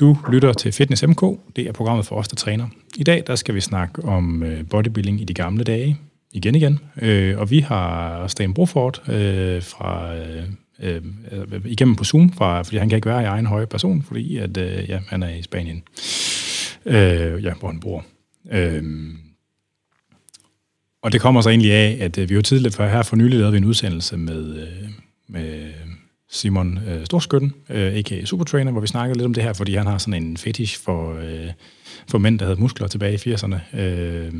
Du lytter til Fitness MK, det er programmet for os, der træner. I dag der skal vi snakke om øh, bodybuilding i de gamle dage, igen igen. Øh, og vi har Sten Brofort øh, fra, øh, øh, igennem på Zoom, fra, fordi han kan ikke være i egen høje person, fordi at, øh, ja, han er i Spanien, øh, ja, hvor han bor. Øh, og det kommer så egentlig af, at øh, vi jo tidligere for her for nylig lavede vi en udsendelse med, øh, med Simon øh, Storskytten, øh, a.k.a. Supertrainer, hvor vi snakkede lidt om det her, fordi han har sådan en fetish for, øh, for mænd, der havde muskler tilbage i 80'erne. Øh,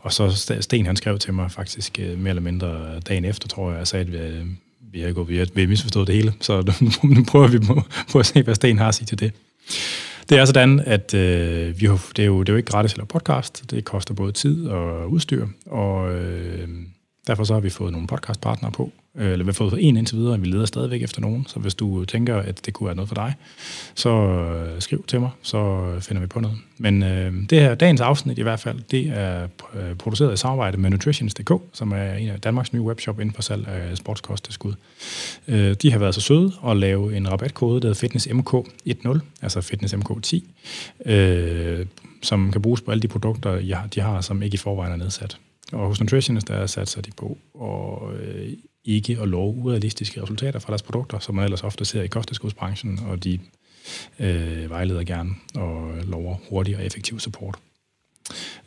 og så Sten, han skrev til mig faktisk øh, mere eller mindre dagen efter, tror jeg, og sagde, at vi, øh, vi har gået, vi har, vi har misforstået det hele. Så nu prøver vi på, på at se, hvad Sten har at sige til det. Det er sådan, at øh, vi har, det, er jo, det er jo ikke gratis at lave podcast. Det koster både tid og udstyr, og øh, derfor så har vi fået nogle podcastpartnere på, øh, eller vi har fået en indtil videre, og vi leder stadigvæk efter nogen. Så hvis du tænker, at det kunne være noget for dig, så øh, skriv til mig, så finder vi på noget. Men øh, det her, dagens afsnit i hvert fald, det er øh, produceret i samarbejde med Nutritions.dk, som er en af Danmarks nye webshop inden for salg af sportskosttilskud. Øh, de har været så søde at lave en rabatkode, der hedder FitnessMK10, altså FitnessMK10, øh, som kan bruges på alle de produkter, de har, som ikke i forvejen er nedsat. Og hos Nutritionist, der satser de på og øh, ikke at love urealistiske resultater fra deres produkter, som man ellers ofte ser i kosttilskudsbranchen, og de øh, vejleder gerne og lover hurtig og effektiv support.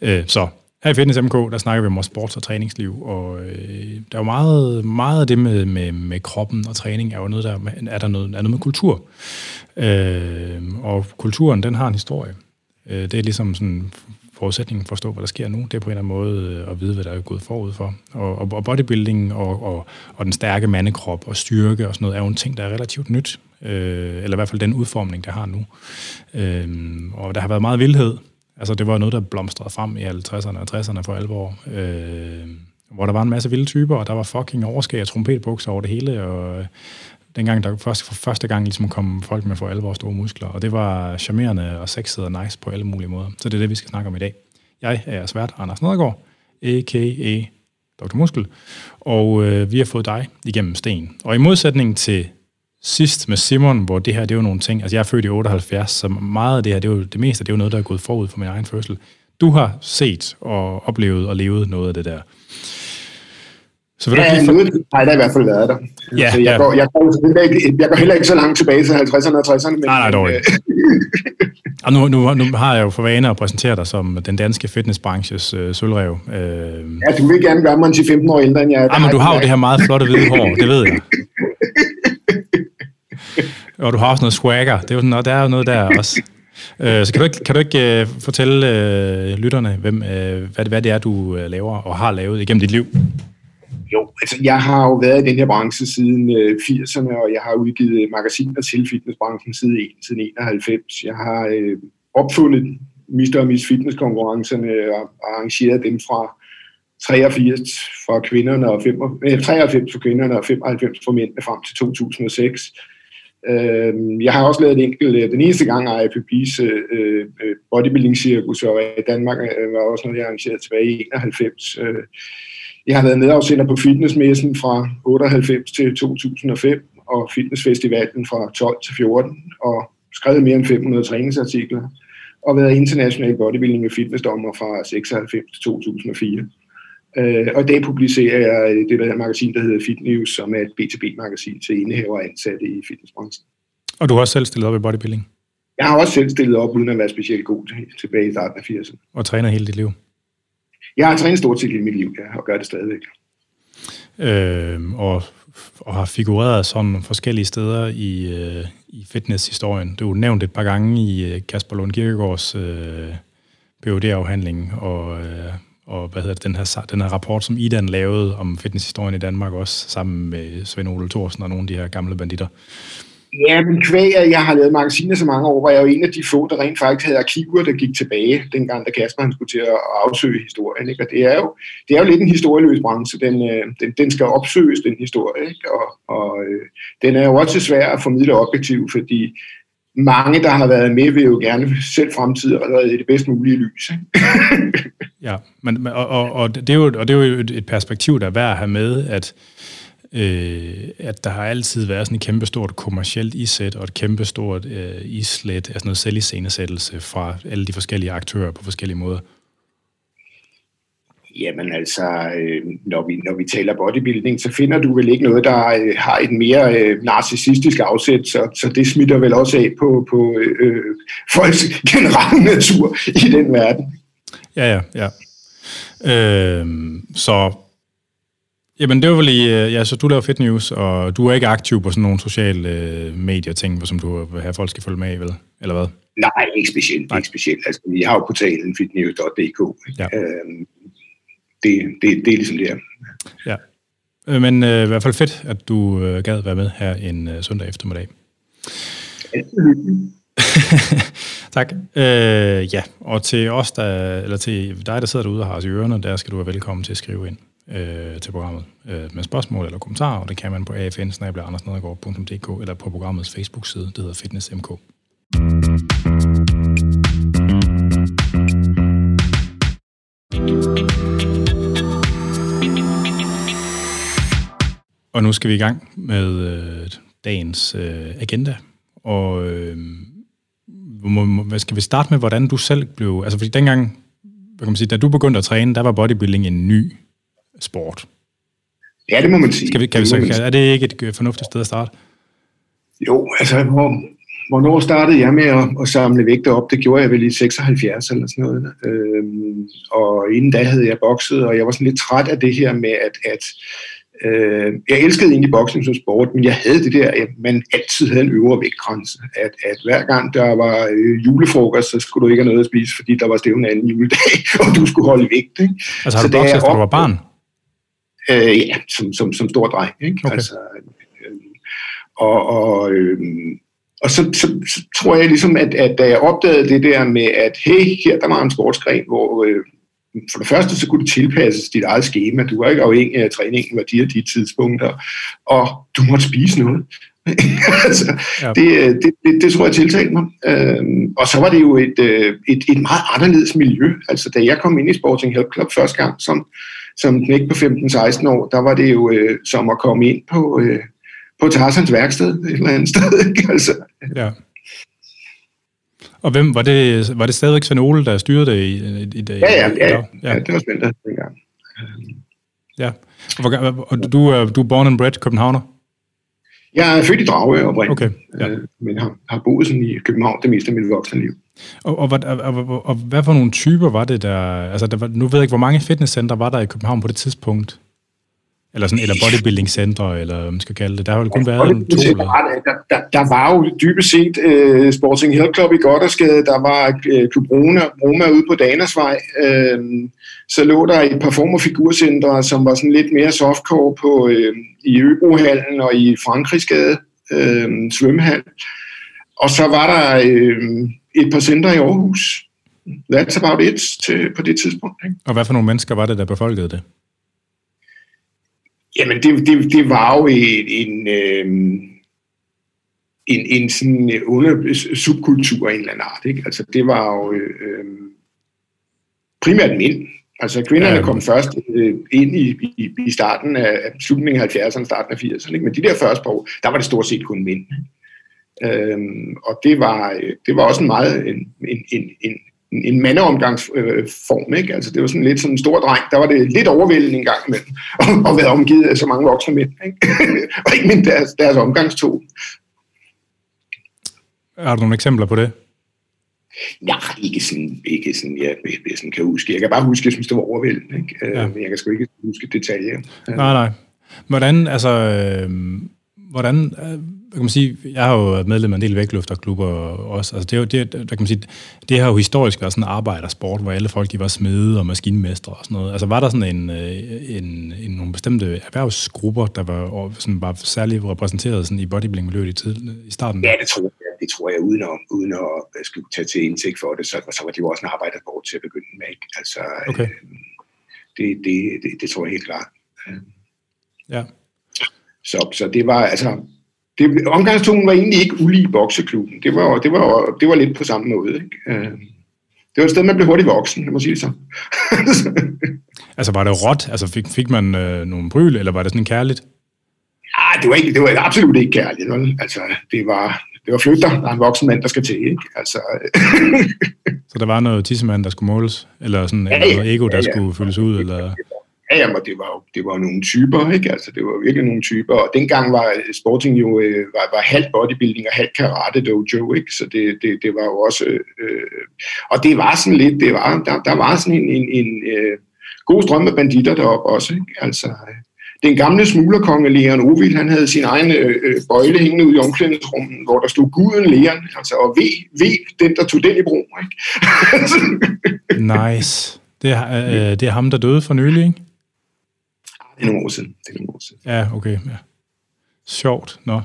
Øh, så her i Fitness MK, der snakker vi om vores sports- og træningsliv, og øh, der er jo meget, meget af det med, med, med kroppen og træning, er jo noget, der er der noget, er noget med kultur. Øh, og kulturen, den har en historie. Øh, det er ligesom sådan forudsætningen for at forstå, hvad der sker nu, det er på en eller anden måde øh, at vide, hvad der er gået forud for. Og, og, og bodybuilding og, og, og den stærke mandekrop og styrke og sådan noget, er jo en ting, der er relativt nyt. Øh, eller i hvert fald den udformning, der har nu. Øh, og der har været meget vildhed. Altså det var noget, der blomstrede frem i 50'erne og 60'erne for alvor. Øh, hvor der var en masse vilde typer, og der var fucking overskæg og trompetbukser over det hele, og dengang der først, for første gang ligesom kom folk med for alvor store muskler, og det var charmerende og sexet og nice på alle mulige måder. Så det er det, vi skal snakke om i dag. Jeg er svært Anders Nedergaard, a.k.a. Dr. Muskel, og øh, vi har fået dig igennem sten. Og i modsætning til sidst med Simon, hvor det her, det er jo nogle ting, altså jeg er født i 78, så meget af det her, det er jo det meste, det er jo noget, der er gået forud for min egen fødsel. Du har set og oplevet og levet noget af det der. Så vil ja, for... noget har der i hvert fald været der. Ja, så jeg, ja. går, jeg, går, ikke, jeg går heller ikke så langt tilbage til 50'erne og 60'erne. Men, nej, nej, dog ikke. og nu, nu, nu har jeg jo for vane at præsentere dig som den danske fitnessbranches øh, sølvrev. Øh, ja, du vil gerne gøre mig til 15 år ældre end jeg er. Ja, men du har jo det her meget flotte hvide hår, det ved jeg. og du har også noget swagger. Det er jo sådan, der er jo noget der også. Øh, så kan du ikke, kan du ikke uh, fortælle uh, lytterne, hvem, uh, hvad, hvad det er, du uh, laver og har lavet igennem dit liv? Jo, altså jeg har jo været i den her branche siden øh, 80'erne, og jeg har udgivet øh, magasiner til fitnessbranchen siden, siden 91. Jeg har øh, opfundet Mr. og Miss Fitness-konkurrencerne og arrangeret dem fra 83 for kvinderne og 5, øh, 93 for kvinderne og 95 for mændene frem til 2006. Øh, jeg har også lavet et enkelt, øh, den eneste gang af IPB's øh, øh, bodybuilding-cirkus var i Danmark, øh, var også noget, jeg arrangerede tilbage i 91. Øh, jeg har været medafsender på fitnessmessen fra 98 til 2005 og fitnessfestivalen fra 12 til 14 og skrevet mere end 500 træningsartikler og været international bodybuilding og fitnessdommer fra 96 til 2004. Øh, og i dag publicerer jeg det der magasin, der hedder Fit News, som er et B2B-magasin til indehaver og ansatte i fitnessbranchen. Og du har også selv stillet op i bodybuilding? Jeg har også selv stillet op, uden at være specielt god tilbage i starten af 80'erne. Og træner hele dit liv? Jeg har trænet stort set hele mit liv, ja, og gør det stadigvæk. Øh, og, og har figureret sådan forskellige steder i, øh, i fitnesshistorien. Du har nævnt et par gange i øh, Kasper Lund Kirkegaards øh, phd afhandling og, øh, og hvad hedder det, den, her, den her rapport, som Idan lavede om fitnesshistorien i Danmark, også sammen med Svend Ole Thorsen og nogle af de her gamle banditter. Ja, men kvæg, at jeg har lavet magasiner så mange år, var jeg jo en af de få, der rent faktisk havde arkiver, der gik tilbage, dengang da Kasper han skulle til at afsøge historien. Ikke? Og det er, jo, det er jo lidt en historieløs branche. Den, øh, den, den skal opsøges, den historie. Ikke? Og, og øh, den er jo også svær at formidle objektivt, fordi mange, der har været med, vil jo gerne selv fremtiden allerede i det bedst mulige lys. Ikke? ja, men, og, og, og, det er jo, og det er jo et, et perspektiv, der er værd at have med, at øh, at der har altid været sådan et kæmpestort kommercielt isæt og et kæmpestort øh, islet, altså noget selviscenesættelse fra alle de forskellige aktører på forskellige måder. Jamen altså, øh, når, vi, når vi taler bodybuilding, så finder du vel ikke noget, der øh, har et mere øh, narcissistisk afsæt, så, så det smitter vel også af på, på øh, folks generelle natur i den verden. Ja, ja, ja. Øh, så Jamen, det var vel i, øh, ja, så du laver Fit News, og du er ikke aktiv på sådan nogle sociale øh, medier ting, som du vil have folk skal følge med i, vel? Eller hvad? Nej, ikke specielt. Nej. Ikke specielt. Altså, vi har jo portalen fitnews.dk. Ja. Øhm, det, det, det er ligesom det her. Ja. Øh, men øh, i hvert fald fedt, at du øh, gad være med her en øh, søndag eftermiddag. tak. Øh, ja, og til os, der, eller til dig, der sidder derude og har os i ørerne, der skal du være velkommen til at skrive ind øh, til programmet øh, med spørgsmål eller kommentarer, og det kan man på afn eller på programmets Facebook-side, det hedder Fitness MK. Og nu skal vi i gang med øh, dagens øh, agenda. Og øh, må, må, hvad skal vi starte med, hvordan du selv blev... Altså, fordi dengang, hvad kan man sige, da du begyndte at træne, der var bodybuilding en ny sport. Ja, det må man sige. Skal vi, kan vi så, kan, er det ikke et øh, fornuftigt sted at starte? Jo, altså, hvor, hvornår startede jeg med at, at samle vægte op? Det gjorde jeg vel i 76 eller sådan noget. Øhm, og inden da havde jeg bokset, og jeg var sådan lidt træt af det her med, at, at øh, jeg elskede egentlig boksning som sport, men jeg havde det der, at man altid havde en øvre vægtgrænse. At, at hver gang der var øh, julefrokost, så skulle du ikke have noget at spise, fordi der var stævne anden juledag, og du skulle holde vægt. Ikke? Altså har du bokset, efter du var barn? Øh, ja, som, som, som stor dreng. Ikke? Okay. Altså, øh, og og, øh, og så, så, så tror jeg ligesom, at, at da jeg opdagede det der med, at hey, her der var en sportsgren, hvor øh, for det første så kunne du tilpasses dit eget schema. Du var ikke afhængig af, træningen var de og de tidspunkter, og du måtte spise noget. altså, ja. det, det, det, det tror jeg tiltalte mig. Øhm, og så var det jo et, øh, et, et meget anderledes miljø. Altså, da jeg kom ind i Sporting Health Club første gang som, som knæk på 15-16 år, der var det jo øh, som at komme ind på, øh, på Tarsans værksted et eller andet sted. Ikke? altså. Ja. Og hvem var det, var det stadigvæk Svend Ole, der styrede det i, i, i dag? Ja, ja, ja, ja. ja, det var spændende dengang. Ja, og, og du, er, du er born and bred københavner? Jeg er født i Drage oprindeligt, okay, ja. øh, men har, har boet sådan i København det meste af mit voksne liv. Og, og, og, og, og hvad for nogle typer var det der, altså der var, nu ved jeg ikke, hvor mange fitnesscenter var der i København på det tidspunkt? Eller, sådan, eller bodybuilding-centre, eller hvad man skal kalde det. Der har jo kun været en to. Eller... Der, der, der, var jo dybest set uh, Sporting Health Club i Goddersgade, der var uh, Klub Roma, Roma ude på Danersvej. Uh, så lå der et par former figurcentre, som var sådan lidt mere softcore på, uh, i Øbrohallen og i Frankrigsgade uh, svømmehal. Og så var der uh, et par centre i Aarhus. That's about it til, på det tidspunkt. Ikke? Og hvad for nogle mennesker var det, der befolkede det? Jamen, det, det, det var jo en, en, øh, en, en sådan under subkultur af en eller anden art. Ikke? Altså, det var jo øh, primært mænd. Altså, kvinderne ja, kom først øh, ind i, i, i starten af slutningen af 70'erne, starten af 80'erne. Ikke? Men de der første år, der var det stort set kun mænd. Øhm, og det var, det var også en meget en, en, en, en, en mandeomgangsform, ikke? Altså det var sådan lidt sådan en stor dreng, der var det lidt overvældende en gang imellem, at være omgivet af så mange voksne mænd, ikke? og ikke mindst deres, deres omgangstog. Har du nogle eksempler på det? Nej, ikke sådan, ikke sådan jeg, jeg, jeg sådan kan huske. Jeg kan bare huske, at jeg synes, det var overvældende. Ikke? Øh, ja. Men jeg kan sgu ikke huske detaljer. Nej, nej. Hvordan, altså, øh, hvordan, øh, kan man sige, jeg har jo været medlem af en del vægtløfterklubber også. Altså det, er jo, det, hvad kan man sige, det har jo historisk været sådan en arbejdersport, hvor alle folk de var smede og maskinmestre og sådan noget. Altså var der sådan en, øh, en, en nogle bestemte erhvervsgrupper, der var, sådan var særligt repræsenteret sådan i bodybuilding-miljøet i, tid, i starten? Ja, det tror jeg. Det tror jeg, uden at, uden at skulle tage til indsigt for det, så, så var det jo også en arbejdersport til at begynde med. Ikke? Altså, okay. øh, det, det, det, det tror jeg helt klart. Ja. Så, så det var altså, det, omgangstonen var egentlig ikke ulig bokseklubben. Det var, det var, det var lidt på samme måde. Ikke? Øh, det var et sted, man blev hurtigt voksen, jeg må sige det så. altså var det råt? Altså fik, fik man øh, nogle bryl, eller var det sådan kærligt? Ah, det var, ikke, det var absolut ikke kærligt. Altså, det var, det var flytter, der er en voksen mand, der skal til. Ikke? Altså, så der var noget tissemand, der skulle måles? Eller sådan ja, ja, noget ego, der ja, ja. skulle fyldes ud? Eller? Ja, jamen, det var jo det var nogle typer, ikke? Altså, det var virkelig nogle typer. Og dengang var øh, sporting jo øh, var, var halvt bodybuilding og halvt karate dojo, ikke? Så det, det, det var jo også... Øh, og det var sådan lidt... Det var, der, der var sådan en, en, en øh, god strøm af banditter deroppe også, ikke? Altså, øh, den gamle smuglerkonge Leon Ovil, han havde sin egen øh, øh, bøjle hængende ud i omklædningsrummet, hvor der stod guden Leon, altså, og ved, ved den, der tog den i brug. Ikke? nice. Det er, øh, øh, det er ham, der døde for nylig, ikke? Det er nogle år siden. Det er nogle år siden. Ja, okay. Ja. Sjovt. Nå.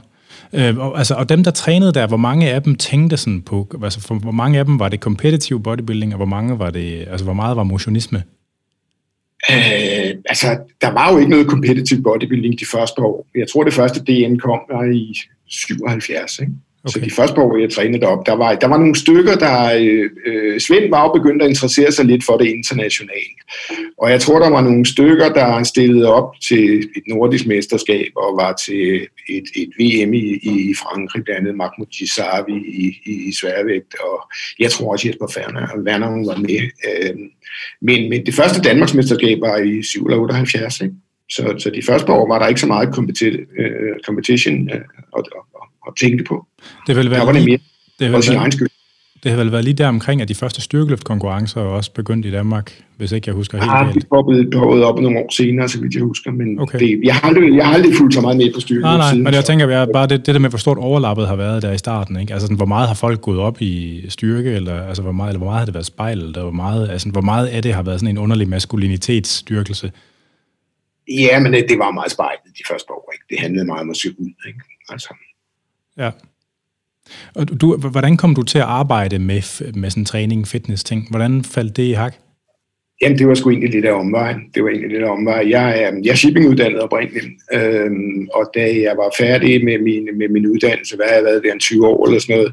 Øh, og, altså, og dem, der trænede der, hvor mange af dem tænkte sådan på, altså for, hvor mange af dem var det competitive bodybuilding, og hvor mange var det, altså hvor meget var motionisme? Øh, altså, der var jo ikke noget competitive bodybuilding de første år. Jeg tror, det første DN kom var i 77, ikke? Okay. Så de første år, hvor jeg trænede derop, der var, der var nogle stykker, der... Øh, øh, Svend var jo begyndt at interessere sig lidt for det internationale. Og jeg tror, der var nogle stykker, der stillede op til et nordisk mesterskab og var til et, et VM i, i Frankrig, blandt andet Mahmoud Gisavi i, i, i Sværvægt, og jeg tror også Jesper Ferner, Werner var med. Øh, men, men det første Danmarksmesterskab var i 77, ikke? Så, så de første år var der ikke så meget competition, uh, competition og, og, at tænke på. Det vil være, lige, mere det vil være, egen skyld. Det har vel været lige der omkring, at de første styrkeløftkonkurrencer også begyndt i Danmark, hvis ikke jeg husker helt galt. Ja, det er poppet op nogle år senere, så vidt jeg husker, men okay. det, jeg, har aldrig, jeg har aldrig fulgt så meget med på styrkeløft Nej, nej, siden, men jeg tænker, at bare det, det der med, hvor stort overlappet har været der i starten, ikke? Altså, sådan, hvor meget har folk gået op i styrke, eller, altså, hvor, meget, eller hvor meget har det været spejlet, eller hvor meget, altså, hvor meget af det har været sådan en underlig maskulinitetsstyrkelse? Ja, men det, det var meget spejlet de første år, ikke? Det handlede meget om at se ud, ikke? Altså, Ja. Og du, hvordan kom du til at arbejde med, med sådan træning, fitness ting? Hvordan faldt det i hak? Jamen, det var sgu egentlig lidt af omvejen. Det var egentlig lidt af omvejen. Jeg er, jeg er shippinguddannet oprindeligt, øhm, og da jeg var færdig med min, med min uddannelse, hvad jeg været der en 20 år eller sådan noget,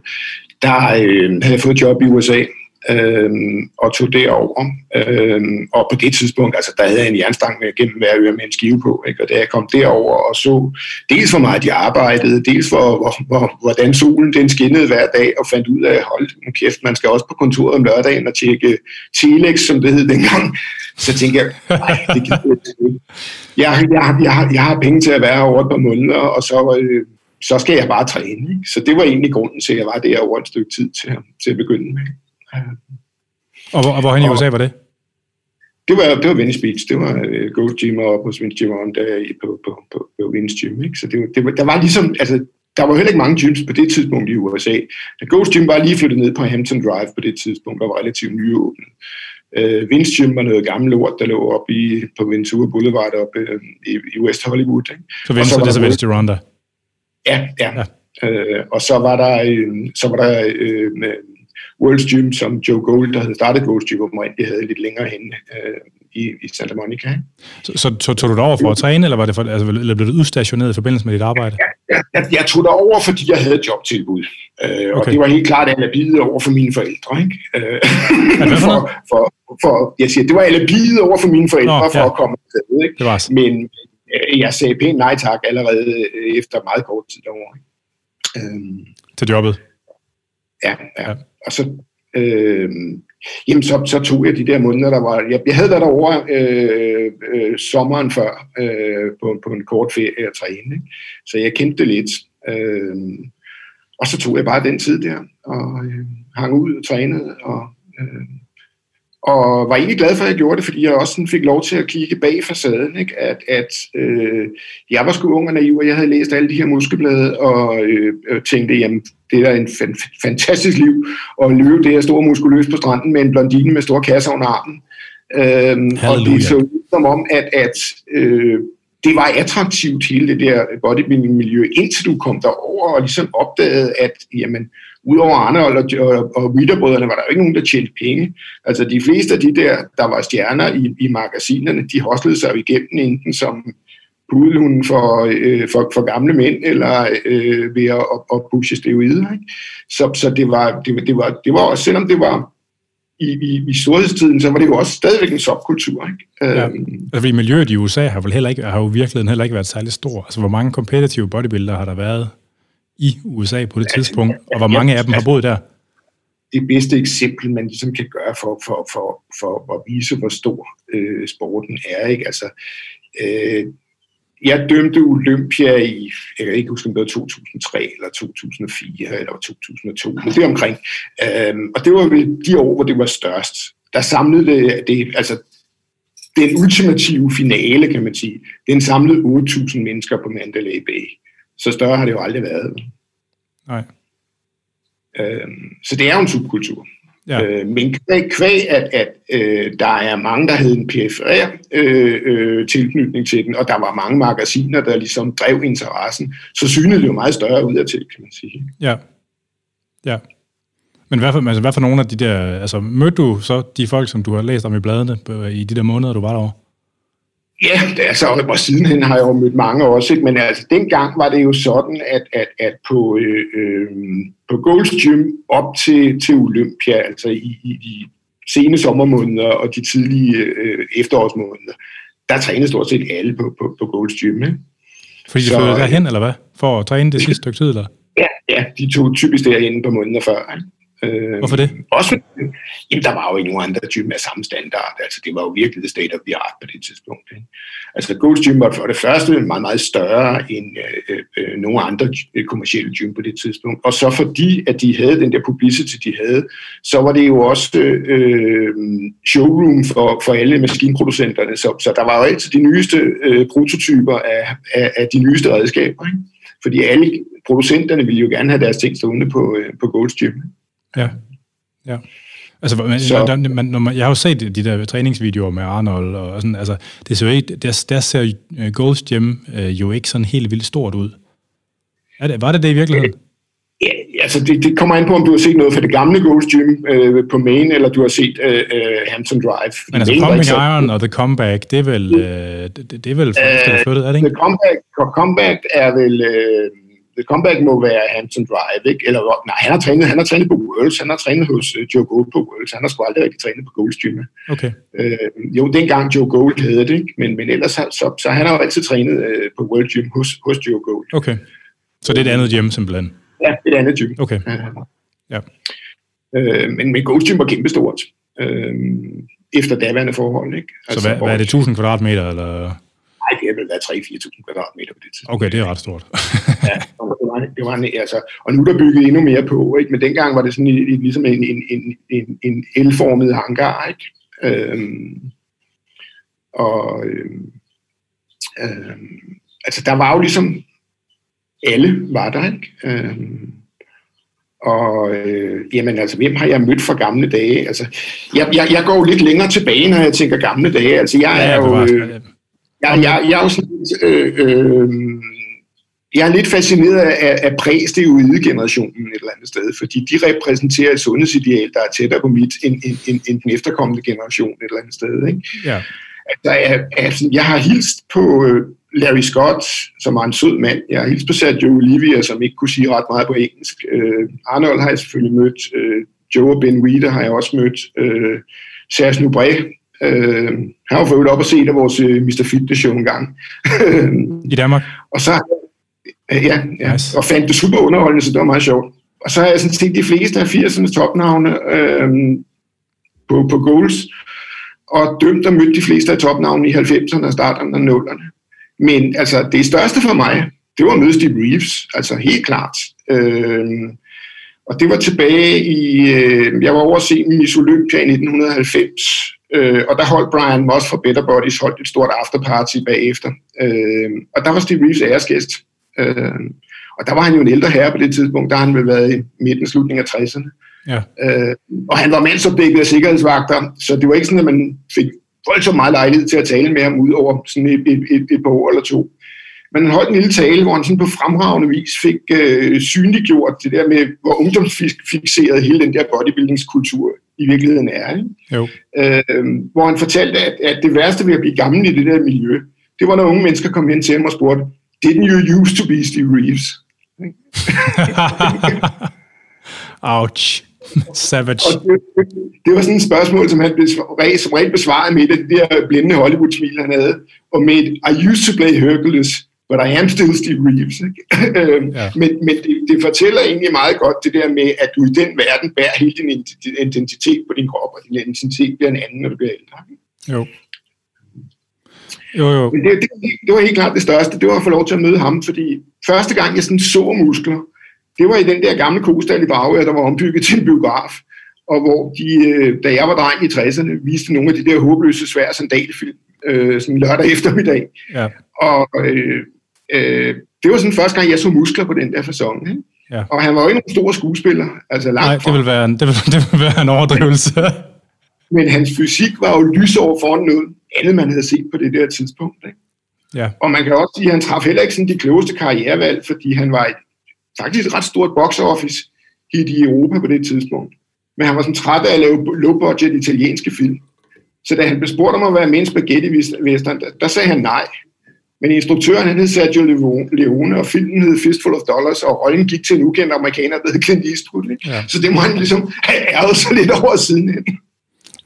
der øh, havde jeg fået job i USA, øh, og tog det over. Øh, og på det tidspunkt, altså der havde jeg en jernstang med gennem hver øre med en skive på, ikke? og da jeg kom derover og så dels hvor meget de arbejdede, dels for, hvor, hvor, hvordan solen den skinnede hver dag, og fandt ud af, hold kæft, man skal også på kontoret om lørdagen og tjekke Telex, som det hed dengang. Så tænkte jeg, nej, det kan jeg ikke. Jeg, jeg, jeg, jeg har penge til at være over et par måneder, og så, øh, så skal jeg bare træne. Ikke? Så det var egentlig grunden til, at jeg var der over et stykke tid til, til at begynde med. Og, hvor, og hvorhen i USA var det? Det var, det var Venice Beach. Det var uh, Gold Gym og hos Vince Gym der på, på, på, på Venice Gym. Ikke? Så det var, det var, der var ligesom, altså, der var heller ikke mange gyms på det tidspunkt i USA. Ghost Gym var lige flyttet ned på Hampton Drive på det tidspunkt, og var relativt nyåbnet. Uh, Vince Gym var noget gammelt lort, der lå op i, på Ventura Boulevard op uh, i, i West Hollywood. Ikke? Så Vince, så det er så Vince Gironda? Ja, ja. ja. Uh, og så var der, uh, så var der uh, World's Gym, som Joe Gold, der havde startet Gold's Gym, oprindeligt havde lidt længere hen øh, i, i Santa Monica. Så, så, så tog du dig over for at træne, eller, var det for, altså, eller blev du udstationeret i forbindelse med dit arbejde? Ja, ja, jeg, jeg tog dig over, fordi jeg havde et jobtilbud. Øh, okay. Og det var helt klart alle bide over for mine forældre. Ikke? Øh, for, for, for, jeg siger, det var alle bide over for mine forældre Nå, ja. for at komme til. Ikke? Det var Men øh, jeg sagde pænt nej tak allerede øh, efter meget kort tid derovre. Øh, til jobbet? Ja, ja. ja og så, øh, jamen så, så tog jeg de der måneder, der var... Jeg, jeg havde været derovre øh, øh, sommeren før øh, på, på en kort ferie og træne, ikke? så jeg kendte det lidt. Øh, og så tog jeg bare den tid der og øh, hang ud og trænede og... Øh, og var egentlig glad for, at jeg gjorde det, fordi jeg også sådan fik lov til at kigge bag facaden, ikke? at, at øh, jeg var sgu ung og naiv, og jeg havde læst alle de her muskelblade, og øh, tænkte, jamen, det er en fan- fantastisk liv, at løbe det her store muskuløst på stranden med en blondine med store kasser under armen. Øh, og det så ud som om, at, at øh, det var attraktivt hele det der bodybuilding-miljø, indtil du kom derover og ligesom opdagede, at jamen, udover Arnold og, og, og Witterbrødrene var der jo ikke nogen, der tjente penge. Altså de fleste af de der, der var stjerner i, i magasinerne, de hoslede sig igennem enten som pudelhunden for, øh, for, for gamle mænd, eller øh, ved at, at pushe steroider. Ikke? Så, så det, var, det, det, var, det var også, selvom det var i, i, i storhedstiden, så var det jo også stadigvæk en subkultur. Ikke? Ja. Øhm. Altså, fordi miljøet i USA har, vel heller ikke, har jo virkeligheden heller ikke været særlig stor. Altså, hvor mange competitive bodybuildere har der været i USA på det ja, tidspunkt, og hvor mange af dem har boet der? Det bedste eksempel, man ligesom kan gøre for, for, for, for at vise, hvor stor øh, sporten er. Ikke? Altså, øh, jeg dømte Olympia i, jeg kan ikke huske, om det var 2003 eller 2004 eller 2002, men det omkring. Øhm, og det var de år, hvor det var størst. Der samlede det, det altså den ultimative finale, kan man sige, den samlede 8.000 mennesker på Mandalay Bay. Så større har det jo aldrig været. Nej. Øhm, så det er jo en subkultur. Ja. Øh, men kvæg, kvæg at, at øh, der er mange, der havde en perifer øh, øh, tilknytning til den, og der var mange magasiner, der ligesom drev interessen, så synede det jo meget større ud af til, kan man sige. Ja, ja. Men hvad for, altså, hvad for nogle af de der, altså mødte du så de folk, som du har læst om i bladene i de der måneder, du var derovre? Ja, altså, og sidenhen har jeg jo mødt mange også, ikke? men altså, dengang var det jo sådan, at, at, at på, øh, øh, på Gold's Gym op til, til Olympia, altså i, i de sene sommermåneder og de tidlige øh, efterårsmåneder, der trænede stort set alle på, på, på Gold's Gym. Ikke? Fordi de flyttede derhen, eller hvad? For at træne det sidste stykke tid, eller? Ja, ja, de tog typisk derhen på måneder før. Ikke? Øh, Hvorfor det? Også, jamen, der var jo ikke nogen andre typer af samme standard. Altså, det var jo virkelig det state of the art på det tidspunkt. Ikke? Altså, Gold's Gym var for det første meget, meget større end øh, øh, nogle andre kommersielle gym på det tidspunkt. Og så fordi, at de havde den der publicity, de havde, så var det jo også øh, showroom for, for alle maskinproducenterne. Så, så der var jo altid de nyeste øh, prototyper af, af, af de nyeste redskaber. Ikke? Fordi alle producenterne ville jo gerne have deres ting stående på, øh, på Gold's Gym. Ikke? Ja, ja. Altså, man, så, der, man, når man, jeg har jo set de der træningsvideoer med Arnold, og sådan, altså, det ser jo ikke, der, der ser uh, Gold's Gym uh, jo ikke sådan helt vildt stort ud. Er det, var det det i virkeligheden? Ja, altså det, det kommer an på, om du har set noget fra det gamle Gold's Gym øh, på Main, eller du har set øh, øh, Hampton Drive. Men altså Pumping så... Iron og The Comeback, det er vel, øh, det, det er vel øh, flyttet, er det ikke? The Comeback, comeback er vel... Øh, The Comeback må være Hampton Drive, ikke? Eller, nej, han har, trænet, han har trænet på Worlds, han har trænet hos uh, Joe Gold på Worlds, han har sgu aldrig rigtig trænet på Gold's Gym. Okay. Øh, jo, dengang Joe Gold havde det, ikke? Men, men ellers, så, så, så han har jo altid trænet uh, på World Gym hos, hos Joe Gold. Okay, så det er et andet gym simpelthen? Ja, det er et andet gym. Okay, ja. Øh, men, men Gold's Gym var kæmpestort. Øh, efter daværende forhold, ikke? Altså, så hvad, hvad er det, 1000 kvadratmeter, eller? Nej, det har vel været 3-4.000 kvadratmeter på det tidspunkt. Okay, det er ret stort. ja, det var, det var altså, og nu er der bygget endnu mere på, ikke? men dengang var det sådan en, ligesom en, en, en, en, en elformet hangar. Ikke? Øhm, og øhm, øhm, altså, der var jo ligesom alle var der, ikke? Øhm, og øh, jamen altså, hvem har jeg mødt fra gamle dage? Altså, jeg, jeg, jeg går jo lidt længere tilbage, når jeg tænker gamle dage. Altså, jeg er jo... Øh, jeg, jeg, jeg er sådan, øh, øh, jeg er lidt fascineret af, af præsteoide-generationen et eller andet sted, fordi de repræsenterer et sundhedsideal, der er tættere på mit, end, end, end, end den efterkommende generation et eller andet sted. Ikke? Ja. Der er, altså, jeg har hilst på øh, Larry Scott, som er en sød mand. Jeg har hilst på Sergio Olivia, som ikke kunne sige ret meget på engelsk. Øh, Arnold har jeg selvfølgelig mødt. Øh, Joe Ben Weeder har jeg også mødt. Øh, Serge Nubre Øh, han var for op og se af vores øh, Mr. Fitness show en gang. I Danmark? og så, uh, ja, ja nice. og fandt det super underholdende, så det var meget sjovt. Og så har jeg sådan set de fleste af 80'ernes topnavne øh, på, på goals, og dømt og mødt de fleste af topnavne i 90'erne og starten af 0'erne. Men altså, det største for mig, det var at møde Steve Reeves, altså helt klart. Øh, og det var tilbage i, øh, jeg var over at se Miss Olympia i 1990, Øh, og der holdt Brian Moss fra Better Bodies holdt et stort afterparty bagefter. Øh, og der var Steve Reeves æresgæst. Øh, og der var han jo en ældre herre på det tidspunkt, der han vel været i midten slutningen af 60'erne. Ja. Øh, og han var mandsopdækket af sikkerhedsvagter, så det var ikke sådan, at man fik voldsomt meget lejlighed til at tale med ham ud over sådan et, et, et, et par år eller to. Men han holdt en lille tale, hvor han sådan på fremragende vis fik øh, synliggjort det der med, hvor ungdomsfixeret hele den der bodybuildingskultur i virkeligheden er. Ikke? Jo. Øh, hvor han fortalte, at, at det værste ved at blive gammel i det der miljø, det var, når unge mennesker kom hen til ham og spurgte, didn't you used to be Steve Reeves? Ouch. Savage. Og det, det var sådan et spørgsmål, som han besvar, som rent besvarede med det, det der blinde Hollywood-smil, han havde, og med I used to play Hercules, but I am still Steve Reeves. Ikke? Øhm, ja. Men, men det, det fortæller egentlig meget godt det der med, at du i den verden bærer hele din identitet på din krop, og din identitet bliver en anden, når du bliver ældre. Jo. Jo, jo. Men det, det, det var helt klart det største, det var at få lov til at møde ham, fordi første gang jeg sådan så muskler, det var i den der gamle kostal i Dragør, der var ombygget til en biograf, og hvor de, øh, da jeg var dreng i 60'erne, viste nogle af de der håbløse svære sandalfilm, øh, sådan lørdag eftermiddag. Ja. Og øh, øh, det var sådan første gang, jeg så muskler på den der fasong. Ikke? Ja. Og han var jo ikke nogen stor skuespiller. Altså langt Nej, det vil, være en, det, vil, det vil være en overdrivelse. Men hans fysik var jo lysår foran noget andet, man havde set på det der tidspunkt. Ikke? Ja. Og man kan også sige, at han traf heller ikke sådan de klogeste karrierevalg, fordi han var et, faktisk et ret stort box office hit i Europa på det tidspunkt. Men han var sådan træt af at lave low-budget italienske film. Så da han blev spurgt om at være med en spaghetti-western, der, der sagde han nej. Men instruktøren han hed Sergio Leone, og filmen hed Fistful of Dollars, og rollen gik til en ukendt amerikaner, der hed Clint Eastwood. Ikke? Ja. Så det må han ligesom have ærget sig lidt over siden.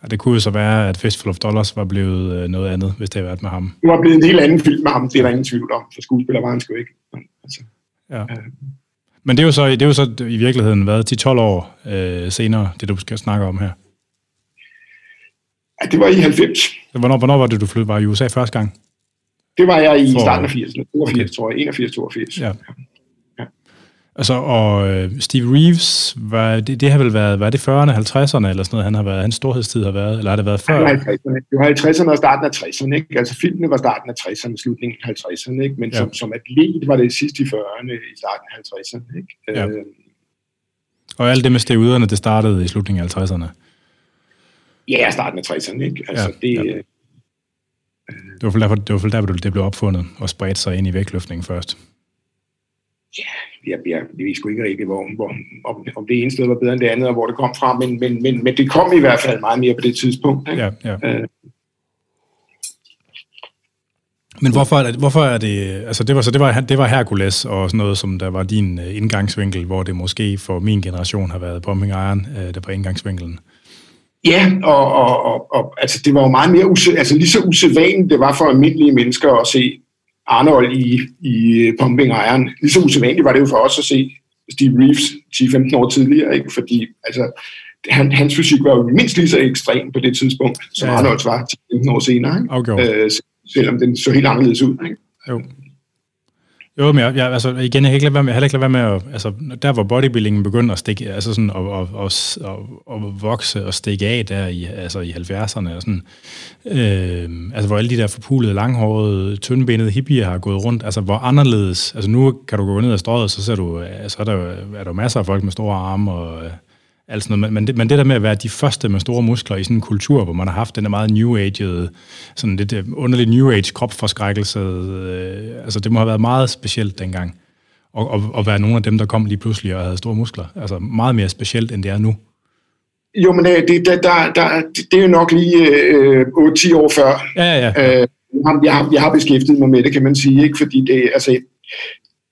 Ja, det kunne jo så være, at Fistful of Dollars var blevet øh, noget andet, hvis det havde været med ham. Det var blevet en helt anden film med ham, det er der ingen tvivl om, for skuespiller var han sgu ikke. Altså, Ja. Men det er jo så, det er jo så i virkeligheden været 10-12 år øh, senere, det du skal snakke om her. ja, det var i 90. Hvornår, hvornår var det, du flyttede, var i USA første gang? Det var jeg i For- starten af 80'erne. 82, Okay. tror jeg. 81, 82. Ja. Altså, og øh, Steve Reeves, var, det, det har vel været, var det 40'erne, 50'erne eller sådan noget, han har været, hans storhedstid har været, eller har det været før? var 50'erne. Det var 50'erne og starten af 60'erne. Ikke? Altså filmene var starten af 60'erne, slutningen af 50'erne. Ikke? Men Ja. ja. som, som atlet var det sidst i 40'erne, i starten af 50'erne. Ikke? Ja. Øh, Og alt det med steroiderne, det startede i slutningen af 50'erne. ja, starten af 60'erne. Ikke? Altså, Ja, det, ja. Det var derfor, det var derfor, det blev opfundet og spredt sig ind i vægtløftningen først. jeg, jeg, jeg ved sgu ikke rigtig, hvor, hvor, om, om det ene sted var bedre end det andet, og hvor det kom fra, men, men, men, men det kom i hvert fald meget mere på det tidspunkt. Ikke? Ja, ja. Øh, Men hvorfor er det, hvorfor er det altså det var så det var, det var Hercules og sådan noget, som der var din øh, indgangsvinkel, hvor det måske for min generation har været Bombing Iron, øh, der var indgangsvinkelen. Ja, og, og, og, og altså, det var jo meget mere usæ- altså, lige så usædvanligt det var for almindelige mennesker at se Arnold i, i Pumping Iron. Lige så usædvanligt var det jo for os at se Steve Reeves 10-15 år tidligere, ikke? fordi altså, han, hans fysik var jo mindst lige så ekstrem på det tidspunkt, som Ja. Arnolds var 10-15 år senere. Ikke? Afgjort. Øh, selvom den så helt anderledes ud. Ikke? Jo. Jo, men jeg, jeg, altså, igen, jeg kan ikke lade være med, jeg heller ikke lade være med at, altså, der hvor bodybuildingen begyndte at stikke, altså sådan, og, og, og, og, og vokse og stikke af der i, altså i 70'erne, og sådan, øh, altså hvor alle de der forpulede, langhårede, tyndbenede hippier har gået rundt, altså hvor anderledes, altså nu kan du gå ned ad strøget, så ser du, så er der, er der masser af folk med store arme og øh, øh, alt sådan noget, men, men, det, men det der med at være de første med store muskler i sådan en kultur, hvor man har haft den der meget new age sådan lidt øh, underlig new age kropsforskrækkelse, øh, altså det må have været meget specielt dengang, og, og, og være nogle af dem, der kom lige pludselig og havde store muskler, altså meget mere specielt, end det er nu. Jo, men det, det, der, der, der, det er jo nok lige øh, 8-10 år før, Ja, ja, ja. Øh, jeg, har, jeg har beskæftiget mig med det, kan man sige, ikke? fordi det, altså,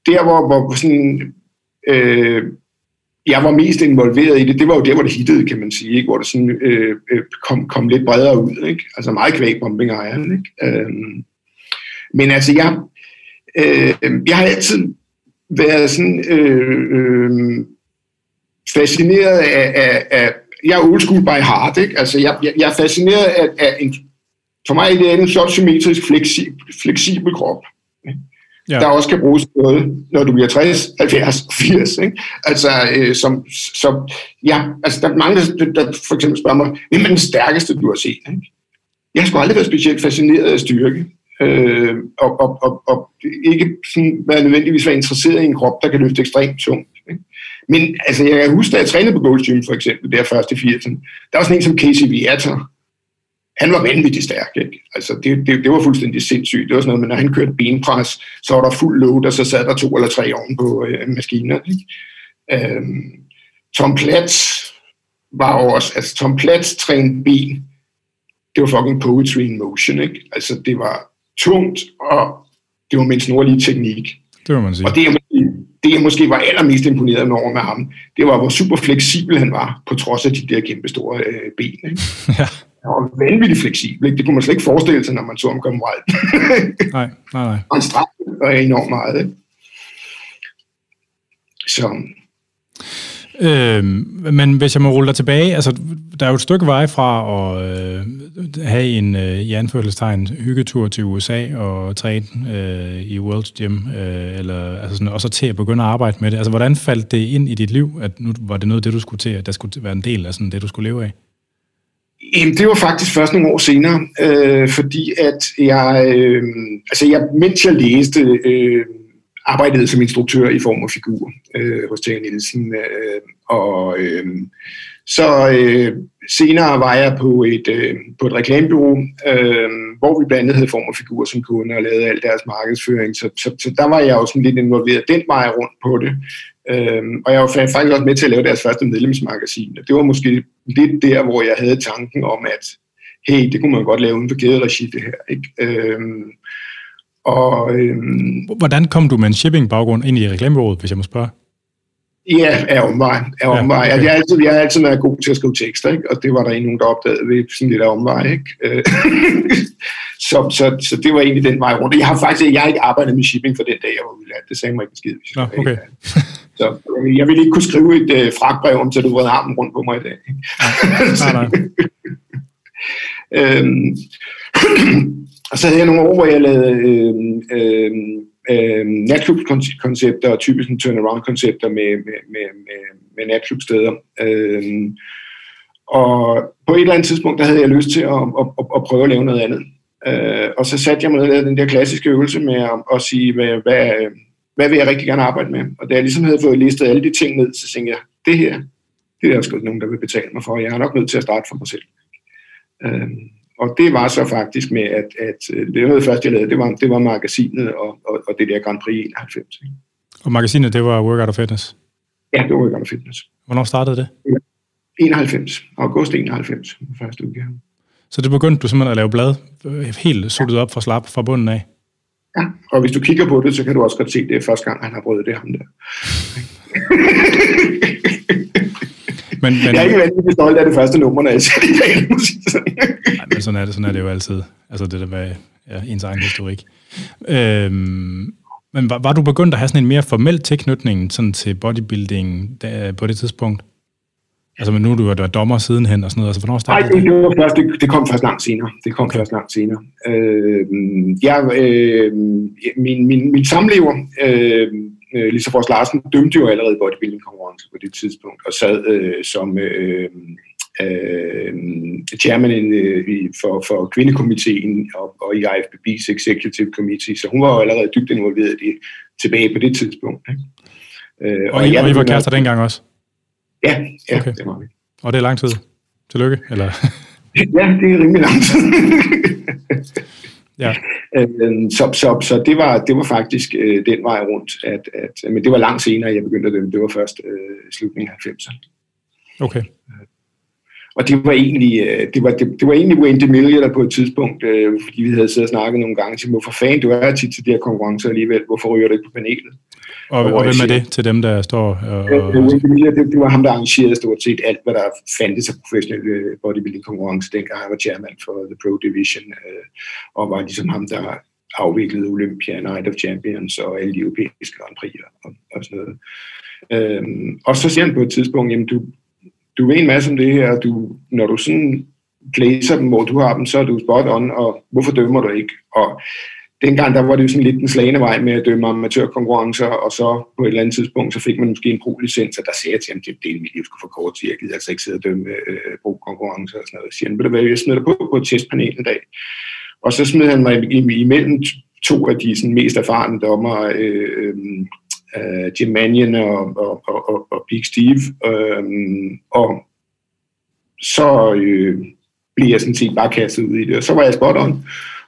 der hvor, hvor sådan, øh, jeg var mest involveret i det, det var jo der, hvor det hittede, kan man sige, ikke? hvor det sådan, øh, øh kom, kom lidt bredere ud, ikke? altså meget kvægbombing bombing iron. Ikke? Øh, men altså, jeg, øh, jeg har altid været sådan øh, øh, fascineret af, af, af jeg er old school by heart, ikke? Altså, jeg, jeg, jeg er fascineret af, af en, for mig det er en sort symmetrisk, fleksibel, fleksibel krop, Ja. der også kan bruges til noget, når du bliver 60, 70, 80. Ikke? Altså, øh, som, så, ja, altså, der er mange, der, der for eksempel spørger mig, hvem er den stærkeste, du har set? Ikke? Jeg har sgu aldrig været specielt fascineret af styrke, øh, og, og, og, og ikke sådan, være nødvendigvis være interesseret i en krop, der kan løfte ekstremt tungt. Ikke? Men altså, jeg kan huske, da jeg trænede på Gold's Gym, for eksempel, der første i 80'erne, der var sådan en som Casey Viator. Han var vanvittigt stærk, ikke? Altså, det, det, det var fuldstændig sindssygt. Det var sådan noget, men når han kørte benpres, så var der fuld load, og så sad der to eller tre oven på øh, maskiner, ikke? Øhm, Tom Platz var jo også, altså Tom Platz trænede ben, det var fucking poetry in motion, ikke? Altså, det var tungt, og det var med en snorlig teknik. Det må man sige. Og det det, jeg måske var allermest imponeret over med ham, det var, hvor super fleksibel han var, på trods af de der kæmpe store øh, ben. Ikke? Ja. Han var vanvittigt fleksibel. Ikke? Det kunne man slet ikke forestille sig, når man så ham komme wild. nej, nej, nej. Og han strækker enormt meget. Ikke? Så, Øh, men hvis jeg må rulle dig tilbage, altså der er jo et stykke vej fra at øh, have en øh, i anførselstegn hyggetur til USA og træne øh, i World's Gym, øh, eller, altså sådan, og så til at begynde at arbejde med det. Altså hvordan faldt det ind i dit liv, at nu var det noget det, du skulle til, at der skulle være en del af sådan det, du skulle leve af? Jamen, det var faktisk først nogle år senere, øh, fordi at jeg, øh, altså jeg, mens jeg læste, øh, arbejdede som instruktør i form af figur øh, hos Tage Nielsen. Øh, og øh, så øh, senere var jeg på et, øh, på et reklamebureau, øh, hvor vi blandt andet havde form og figurer som kunder og lavede al deres markedsføring. Så, så, så der var jeg også lidt involveret den vej rundt på det. Øh, og jeg var faktisk også med til at lave deres første medlemsmagasin. Og det var måske lidt der, hvor jeg havde tanken om, at hey, det kunne man godt lave uden for kæderegi, det her. Ikke? Øh, og, øh, Hvordan kom du med en shipping-baggrund ind i reklamebureauet, hvis jeg må spørge? Ja, af omvej. Af omvej. Ja, okay. jeg, har altid, jeg har altid været god til at skrive tekster, ikke? og det var der en nogen, der opdagede ved sådan lidt af omvej. Ikke? Øh, så, så, så det var egentlig den vej rundt. Jeg har faktisk jeg har ikke arbejdet med shipping for den dag, jeg var udlært. Det sagde mig ikke skid. Nå, okay. så jeg ville ikke kunne skrive et uh, fragtbrev om, så du vrede armen rundt på mig i dag. nej, nej. øhm, og så havde jeg nogle år, hvor jeg lavede øh, øh, øh, natklubkoncepter og typisk turnaround-koncepter med, med, med, med, med natklubsteder. Øh, og på et eller andet tidspunkt, der havde jeg lyst til at, at, at, at prøve at lave noget andet. Øh, og så satte jeg mig ned den der klassiske øvelse med at, at sige, hvad, hvad, hvad vil jeg rigtig gerne arbejde med? Og da jeg ligesom havde fået listet alle de ting ned, så tænkte jeg, det her, det er der sgu nogen, der vil betale mig for. Jeg er nok nødt til at starte for mig selv. Øh, og det var så faktisk med, at, at øh, det var det første, jeg lavede, det var, det var magasinet og, og, og det der Grand Prix 91. Og magasinet, det var Workout of Fitness? Ja, det var Workout of Fitness. Hvornår startede det? 91. August 91, første udgave. Så det begyndte du simpelthen at lave blad, øh, helt suttet op for slap fra bunden af? Ja, og hvis du kigger på det, så kan du også godt se, at det er første gang, han har prøvet det ham der. Men, men, jeg er ikke vanvittigt stolt af det første nummer, når jeg ser det i dag. Nej, men sådan er det, sådan er det jo altid. Altså det der med ja, ens egen historik. Øhm, men var, var du begyndt at have sådan en mere formel tilknytning sådan til bodybuilding der, på det tidspunkt? Altså, men nu du har været dommer sidenhen og sådan noget. Altså, hvornår startede Nej, det, det, var først, det, det kom først langt senere. Det kom okay. først langt senere. Øh, jeg, øh, min, min, min samlever, øh, øh, Lisa Frost Larsen dømte jo allerede bodybuilding-konkurrence på det tidspunkt, og sad øh, som øh, øh, chairman øh, for, for kvindekomiteen og, og i IFBB's Executive Committee, så hun var jo allerede dybt involveret i det tilbage på det tidspunkt. Ikke? Øh, og, og, I, og I var kærester dengang også? Ja, ja okay. det var vi. Og det er lang tid? Tillykke? Eller? ja, det er rimelig lang tid. Ja. Øh, så, så, så det, var, det var faktisk øh, den vej rundt, at, at, men det var langt senere, jeg begyndte det. Det var først øh, slutningen af 90'erne. Okay. Og det var egentlig, øh, det var, det, det var egentlig Wayne DeMille, der på et tidspunkt, øh, fordi vi havde siddet og snakket nogle gange, til hvorfor fanden du er tit til de her konkurrencer alligevel, hvorfor ryger du ikke på panelet? Og, og, hvem er det til dem, der står? Og, DeMille, det, det var ham, der arrangerede stort set alt, hvad der fandtes af professionelle øh, bodybuilding konkurrence, dengang han var chairman for The Pro Division, øh, og var ligesom ham, der afviklede Olympia, Night of Champions og alle de europæiske Grand Prix og, og sådan noget. Øhm, og så siger han på et tidspunkt, jamen du, du ved en masse om det her, og du, når du sådan læser dem, hvor du har dem, så er du spot on, og hvorfor dømmer du ikke? Og dengang, der var det jo sådan lidt den slagende vej med at dømme amatørkonkurrencer, og så på et eller andet tidspunkt, så fik man måske en pro-licens, og der sagde jeg til ham, det er mit liv skulle for kort til, jeg gider altså ikke sidde og dømme øh, pro-konkurrencer og sådan noget. Så siger han, ved du jeg smider dig på på et testpanel en dag. Og så smed han mig imellem to af de sådan, mest erfarne dommer, øh, øh, Jim Mannion og, og, og, og Big Steve. øh, og så øh, blev jeg sådan set bare kastet ud i det, og så var jeg spot on.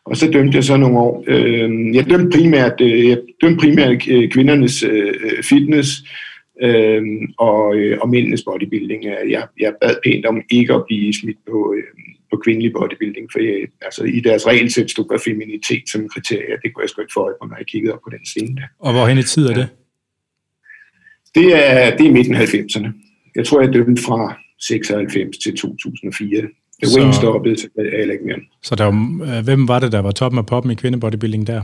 Og så dømte jeg så nogle år. Øh, jeg dømte primært, øh, jeg dømte primært øh, kvindernes øh, fitness øh, og, øh, og mændenes bodybuilding. Jeg, jeg bad pænt om ikke at blive smidt på, øh, på kvindelig bodybuilding, for jeg, altså, i deres regelsæt stod der feminitet som kriterie. Det kunne jeg sgu ikke få på, når jeg kiggede op på den scene. Der. Og hvor hen i tid er det? Det er, det er midten af 90'erne. Jeg tror, jeg dømte fra 96 til 2004. Så- Wayne stoppede, så er jeg ikke mere. Så der var, øh, hvem var det, der var toppen af poppen i kvindebodybuilding der?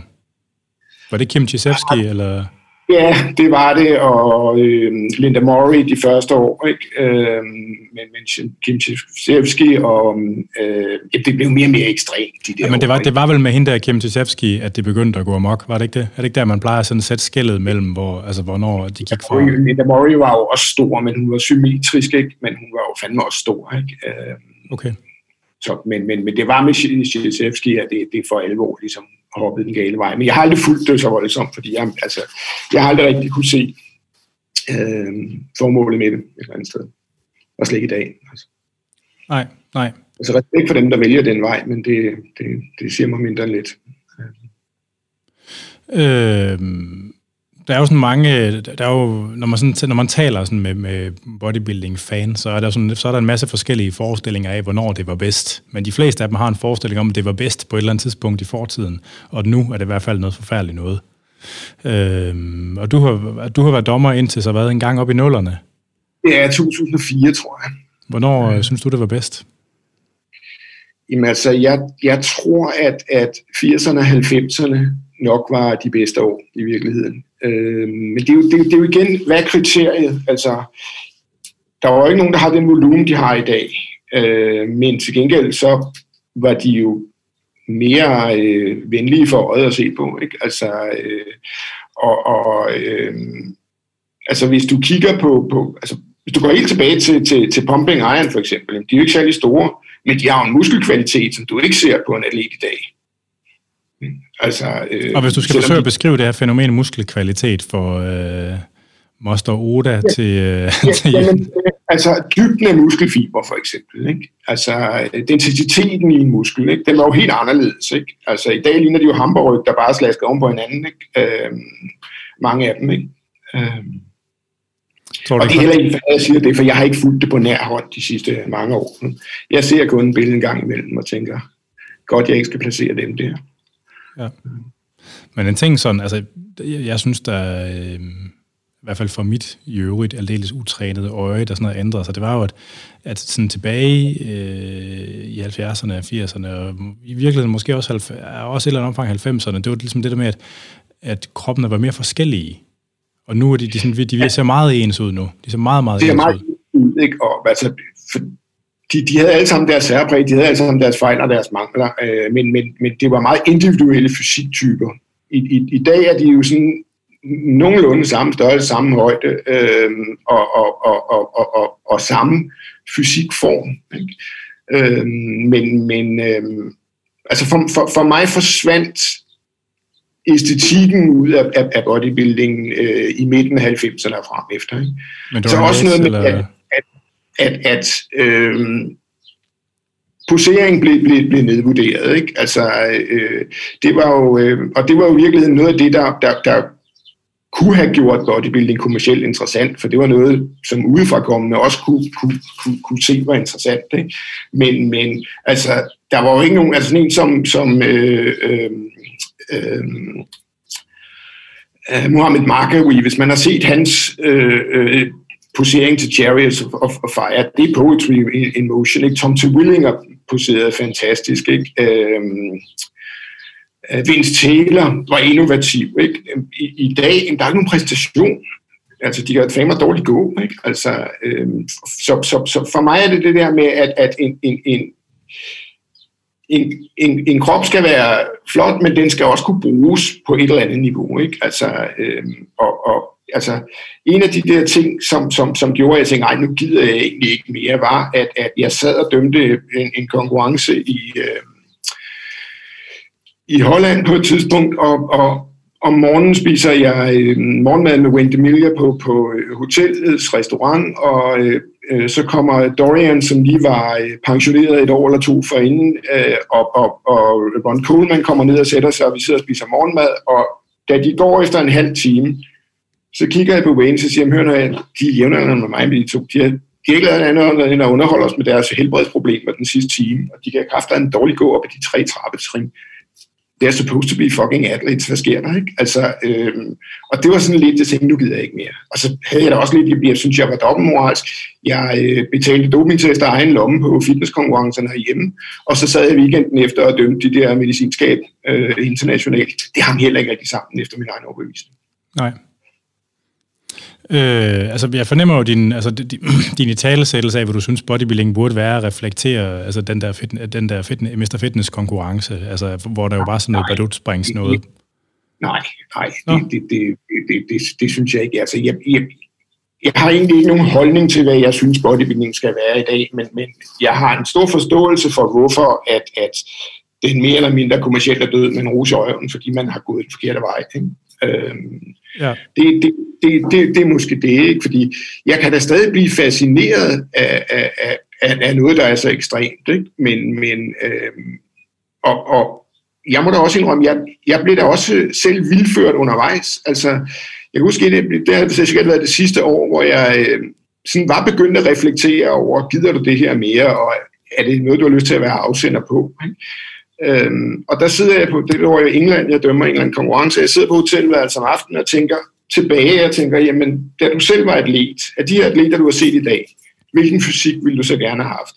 Var det Kim Chisevski, eller... Ja, det var det, og øh, Linda Murray de første år, ikke? Øh, men, men Kim Chisevski, og øh, ja, det blev mere og mere ekstremt, de der Ja, men det år, var, ikke? det var vel med hende der, Kim Chisevski, at det begyndte at gå amok, var det ikke det? Er det ikke der, man plejer sådan at sætte skældet mellem, hvor, altså, hvornår de gik fra... Linda Murray var jo også stor, men hun var symmetrisk, ikke? men hun var jo fandme også stor. Ikke? Øh, Okay. Så, men, men, men det var med Chisevski, at det, det for alvor ligesom hoppede den gale vej. Men jeg har aldrig fulgt det så voldsomt, fordi jeg, altså, jeg har aldrig rigtig kunne se øh, formålet med det et eller andet sted. Og slet ikke i dag. Altså. Nej, nej. Altså respekt for dem, der vælger den vej, men det, det, det siger mig mindre lidt. Øh, der er jo sådan mange, der er jo, når man, sådan, når man taler sådan med, med bodybuilding-fans, så er, der sådan, så er der en masse forskellige forestillinger af, hvornår det var bedst. Men de fleste af dem har en forestilling om, at det var bedst på et eller andet tidspunkt i fortiden, og nu er det i hvert fald noget forfærdeligt noget. Øh, og du har, du har været dommer indtil så været en gang op i nullerne. Det er 2004, tror jeg. Hvornår øh, synes du, det var bedst? Jamen altså, jeg, jeg tror, at, at 80'erne og 90'erne nok var de bedste år i virkeligheden. Øh, men det er, jo, det, er det er jo igen, hvad er kriteriet? Altså, der var jo ikke nogen, der har den volumen, de har i dag. Øh, men til gengæld så var de jo mere øh, venlige for øjet at se på. Ikke? Altså, øh, og, og øh, altså hvis du kigger på, på altså, hvis du går helt tilbage til, til, til Pumping Iron for eksempel, de er jo ikke særlig store, men de har jo en muskelkvalitet, som du ikke ser på en atlet i dag. Altså, øh, Og hvis du skal selvom forsøge at beskrive det her fænomen muskelkvalitet for øh, Moster Oda ja. til, øh, til Ja, jamen, altså dybden af muskelfiber for eksempel, ikke? altså øh, densiteten i en muskel, ikke? den var jo helt anderledes. Ikke? Altså i dag ligner de jo hamburg, der bare er slasket oven på hinanden, ikke? Øhm, mange af dem. Ikke? Øhm, tror du og det er heller ikke, at jeg siger det, for jeg har ikke fulgt det på nær hånd de sidste mange år. Jeg ser kun en billede en gang imellem og tænker, godt jeg ikke skal placere dem der. Ja. Men en ting sådan, altså, jeg, jeg synes, der øh, i hvert fald for mit i øvrigt aldeles utrænede øje, der sådan noget ændret sig, det var jo, at, at sådan tilbage øh, i 70'erne og 80'erne, og i virkeligheden måske også, også et eller andet omfang 90'erne, det var ligesom det der med, at, at kroppene var mere forskellige. Og nu er de, de, sådan, de, de ser meget ens ud nu. De ser meget, meget Det er ens meget ud, ikke? Og, altså, for, de, de havde alle sammen deres særpræg, de havde alle sammen deres fejl og deres mangler, øh, men, men, men det var meget individuelle fysiktyper. I, i, I dag er de jo sådan nogenlunde samme størrelse, samme højde øh, og, og, og, og, og, og, og samme fysikform. Ikke? Øh, men men øh, altså for, for, for mig forsvandt æstetikken ud af, af, af bodybuilding øh, i midten af 90'erne og frem efter. Ikke? Men det Så var også noget med, eller, at, at, øh, posering blev, blev, blev nedvurderet. Ikke? Altså, øh, det var jo, øh, og det var jo i virkeligheden noget af det, der, der, der kunne have gjort bodybuilding kommercielt interessant, for det var noget, som udefrakommende også kunne, kunne, kunne, kunne se var interessant. Ikke? Men, men altså, der var jo ikke nogen, altså sådan en som, som øh, øh, øh, øh, Mohamed Markawi, hvis man har set hans øh, øh, posering til Chariots of, of, of Fire, det er poetry in, in motion. Ikke? Tom T. Willinger poserede fantastisk. Ikke? Øhm, øh, Vince Taylor var innovativ. Ikke? I, I dag, der er ikke nogen præstation. Altså, de kan fandme dårligt gå. Ikke? Altså, øhm, så, så, så for mig er det det der med, at, at en, en, en, en, en, en krop skal være flot, men den skal også kunne bruges på et eller andet niveau. Ikke? Altså, øhm, og, og altså, en af de der ting, som, som, som gjorde, at jeg tænkte, nej, nu gider jeg egentlig ikke mere, var, at, at jeg sad og dømte en, en konkurrence i, øh, i Holland på et tidspunkt, og, og om morgenen spiser jeg øh, morgenmad med Wendy Miller på, på øh, hotellets restaurant, og øh, øh, så kommer Dorian, som lige var øh, pensioneret et år eller to forinden, øh, og, og, og Ron Coleman kommer ned og sætter sig, og vi sidder og spiser morgenmad, og da de går efter en halv time, så kigger jeg på Wayne, så siger jeg, hør noget, de er jævnaldrende med mig, de to. De har, de har ikke lavet andet end at underholde os med deres helbredsproblemer den sidste time, og de kan kræfter en dårlig gå op ad de tre trappetrin. they're supposed to be fucking athletes, hvad sker der, ikke? Altså, øhm, og det var sådan lidt, jeg tænkte, nu gider jeg ikke mere. Og så havde jeg da også lidt, jeg synes, jeg var dobbeltmoralsk. Jeg øh, betalte dopingtest af egen lomme på fitnesskonkurrencerne herhjemme, og så sad jeg weekenden efter og dømte de der medicinskab øh, internationalt. Det hang heller ikke rigtig sammen efter min egen overbevisning. Nej. Øh, altså, jeg fornemmer jo din, altså, din, italesættelse af, hvad du synes, bodybuilding burde være, reflektere altså, den der, fit, den der fit, Mr. Fitness-konkurrence, altså, hvor der jo bare sådan noget badutsprings noget. Nej, nej, det, det, det, det, det, det, synes jeg ikke. Altså, jeg, jeg, jeg har egentlig ikke nogen holdning til, hvad jeg synes, bodybuilding skal være i dag, men, men jeg har en stor forståelse for, hvorfor at, at den mere eller mindre kommercielt er død med en rus i øjne, fordi man har gået den forkerte vej. Ikke? Øhm, ja. det, det, det, det, det er måske det, ikke? fordi jeg kan da stadig blive fascineret af, af, af, af noget, der er så ekstremt, ikke? men, men øh, og, og jeg må da også indrømme, jeg, jeg blev da også selv vildført undervejs. Altså, jeg husker, det, det har sikkert været det sidste år, hvor jeg øh, sådan var begyndt at reflektere over, gider du det her mere, og er det noget, du har lyst til at være afsender på? Ikke? Øhm, og der sidder jeg på, det år i England, jeg dømmer England konkurrence, jeg sidder på hotelværelset om aftenen og tænker tilbage, og tænker, jamen, da du selv var atlet, af de atleter, du har set i dag, hvilken fysik ville du så gerne have haft?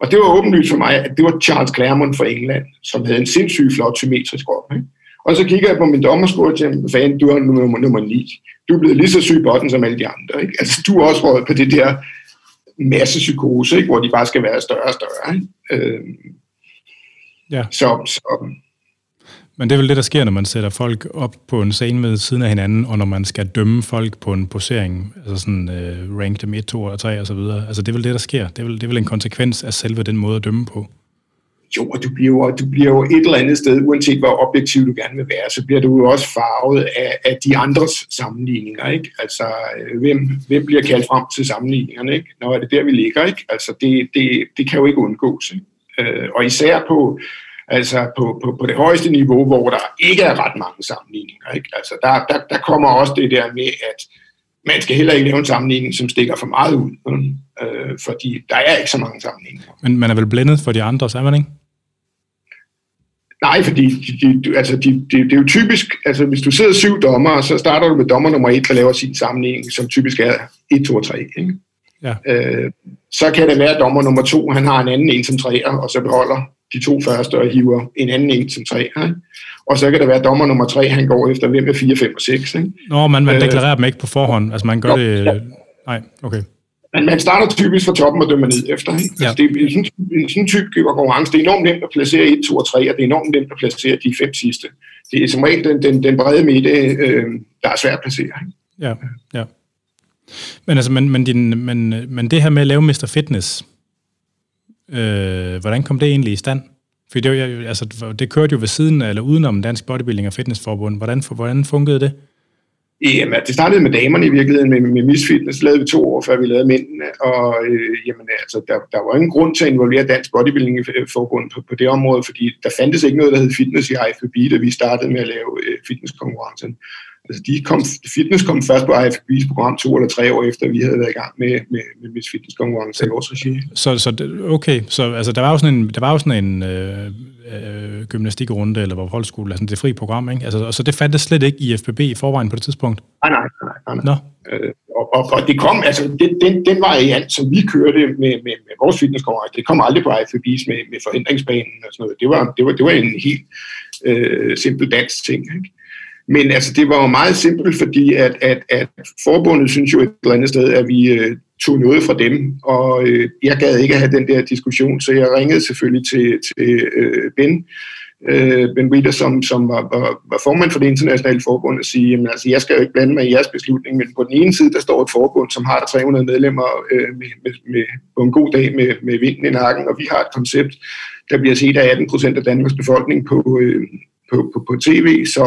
Og det var åbenlyst for mig, at det var Charles Claremont fra England, som havde en sindssygt flot symmetrisk krop. Ikke? Og så kigger jeg på min dommerskole og tænker, fan, du er nummer, nummer 9. Du er blevet lige så syg i botten som alle de andre. Ikke? Altså, du er også råd på det der masse psykose, ikke? hvor de bare skal være større og større. Ikke? Øhm, Ja. Så, så, men det er vel det, der sker, når man sætter folk op på en scene ved siden af hinanden, og når man skal dømme folk på en posering, altså sådan uh, rank dem 1, 2 og 3 og så videre. Altså det er vel det, der sker. Det er vel, det er vel en konsekvens af selve den måde at dømme på. Jo, og du bliver jo, du bliver jo et eller andet sted, uanset hvor objektiv du gerne vil være, så bliver du jo også farvet af, af de andres sammenligninger, ikke? Altså, øh, hvem, hvem bliver kaldt frem til sammenligningerne, ikke? Når er det der, vi ligger, ikke? Altså, det, det, det kan jo ikke undgås, ikke? Øh, og især på, altså på, på, på det højeste niveau, hvor der ikke er ret mange sammenligninger. Ikke? Altså der, der, der kommer også det der med, at man skal heller ikke lave en sammenligning, som stikker for meget ud, øh, fordi der er ikke så mange sammenligninger. Men man er vel blændet for de andre, er man ikke? Nej, fordi de, de, altså de, de, det er jo typisk, altså hvis du sidder syv dommer, så starter du med dommer nummer et, der laver sin sammenligning, som typisk er 1, 2 og 3. Ikke? Ja. Øh, så kan det være, at dommer nummer to, han har en anden en som træer, og så beholder de to første og hiver en anden en som tre. Ikke? Og så kan det være, at dommer nummer tre, han går efter, hvem er 4, 5 og 6. Ikke? Nå, man, man øh, deklarerer dem ikke på forhånd. Altså man gør jo, det... Ja. Nej, okay. Men man starter typisk fra toppen og dømmer ned efter. Ikke? Ja. Altså, det er sådan, en sådan type konkurrence. Det er enormt nemt at placere 1, 2 og 3, og det er enormt nemt at placere de fem sidste. Det er som regel den, den, den brede midte, øh, der er svært at placere. Ikke? Ja, ja. Men, altså, men, men, din, men, men det her med at lave Mr. Fitness, øh, hvordan kom det egentlig i stand? For det, altså, det kørte jo ved siden af, eller udenom Dansk Bodybuilding og Fitnessforbund. Hvordan, for, hvordan fungerede det? Jamen, det startede med damerne i virkeligheden, med, med Miss Fitness lavede vi to år, før vi lavede mændene, og øh, jamen, altså, der, der var ingen grund til at involvere Dansk Bodybuilding øh, Forbund på, på det område, fordi der fandtes ikke noget, der hed fitness i IFBB, da vi startede med at lave øh, fitnesskonkurrencen. Altså, de kom, fitness kom først på IFB's program to eller tre år efter, vi havde været i gang med, med, med Miss Fitness konkurrence i vores regi. Så, så okay, så altså, der var jo sådan en, der var jo sådan en øh, øh, gymnastikrunde, eller hvor holdskole, altså det frie program, ikke? Altså, og så det fandtes slet ikke i FBB i forvejen på det tidspunkt? Nej, nej, nej. nej. Nå. Øh, og, og, og, det kom, altså den, den, den variant, som vi kørte med, med, med vores fitnesskonkurrence, det kom aldrig på IFB's med, med forhindringsbanen og sådan noget. Det var, det var, det var en helt øh, simpel dansk ting, ikke? Men altså, det var jo meget simpelt, fordi at, at, at forbundet synes jo et eller andet sted, at vi øh, tog noget fra dem, og øh, jeg gad ikke have den der diskussion, så jeg ringede selvfølgelig til, til øh, Ben, øh, Ben Witter, som, som var, var, var formand for det internationale forbund, og sige, jamen altså, jeg skal jo ikke blande mig i jeres beslutning, men på den ene side, der står et forbund, som har 300 medlemmer øh, med, med, med, på en god dag med, med vinden i nakken, og vi har et koncept, der bliver set af 18 procent af Danmarks befolkning på, øh, på, på, på tv, så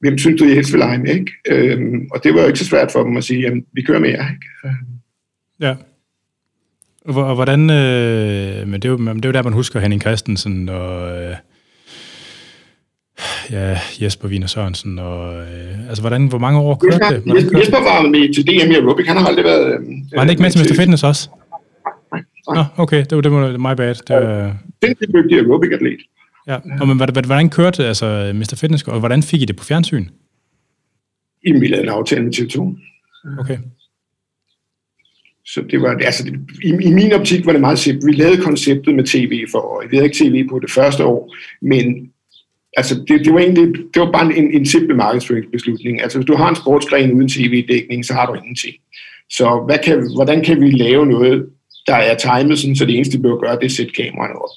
hvem synes du, I helst vil lege med? Ikke? Øhm, og det var jo ikke så svært for dem at sige, jamen, vi kører med jer. Ikke? Ja. Og hvordan, øh, men det er, jo, det er jo der, man husker Henning Christensen og øh, ja, Jesper Wiener Sørensen. Og, øh, altså, hvordan, hvor mange år kørte det? Jesper? Jesper var med til DM i Aerobic. Han har aldrig været... Øh, var han ikke med til Mr. Fitness også? Nej. nej. Nå, okay, det var, det var my bad. Det var... Den dygtig aerobic-atlet. Ja, og men hvordan kørte altså Mr. Fitness, og hvordan fik I det på fjernsyn? I vi lavede en aftale med TV2. Okay. Så det var, altså, det, i, i min optik var det meget simpelt. Vi lavede konceptet med tv for, vi havde ikke tv på det første år, men altså, det, det, var egentlig, det var bare en, en simpel markedsføringsbeslutning. Altså, hvis du har en sportsgren uden tv-dækning, så har du ingenting. Så hvad kan, hvordan kan vi lave noget, der er timet, sådan, så det eneste, vi behøver gøre, det er at sætte kameraerne op.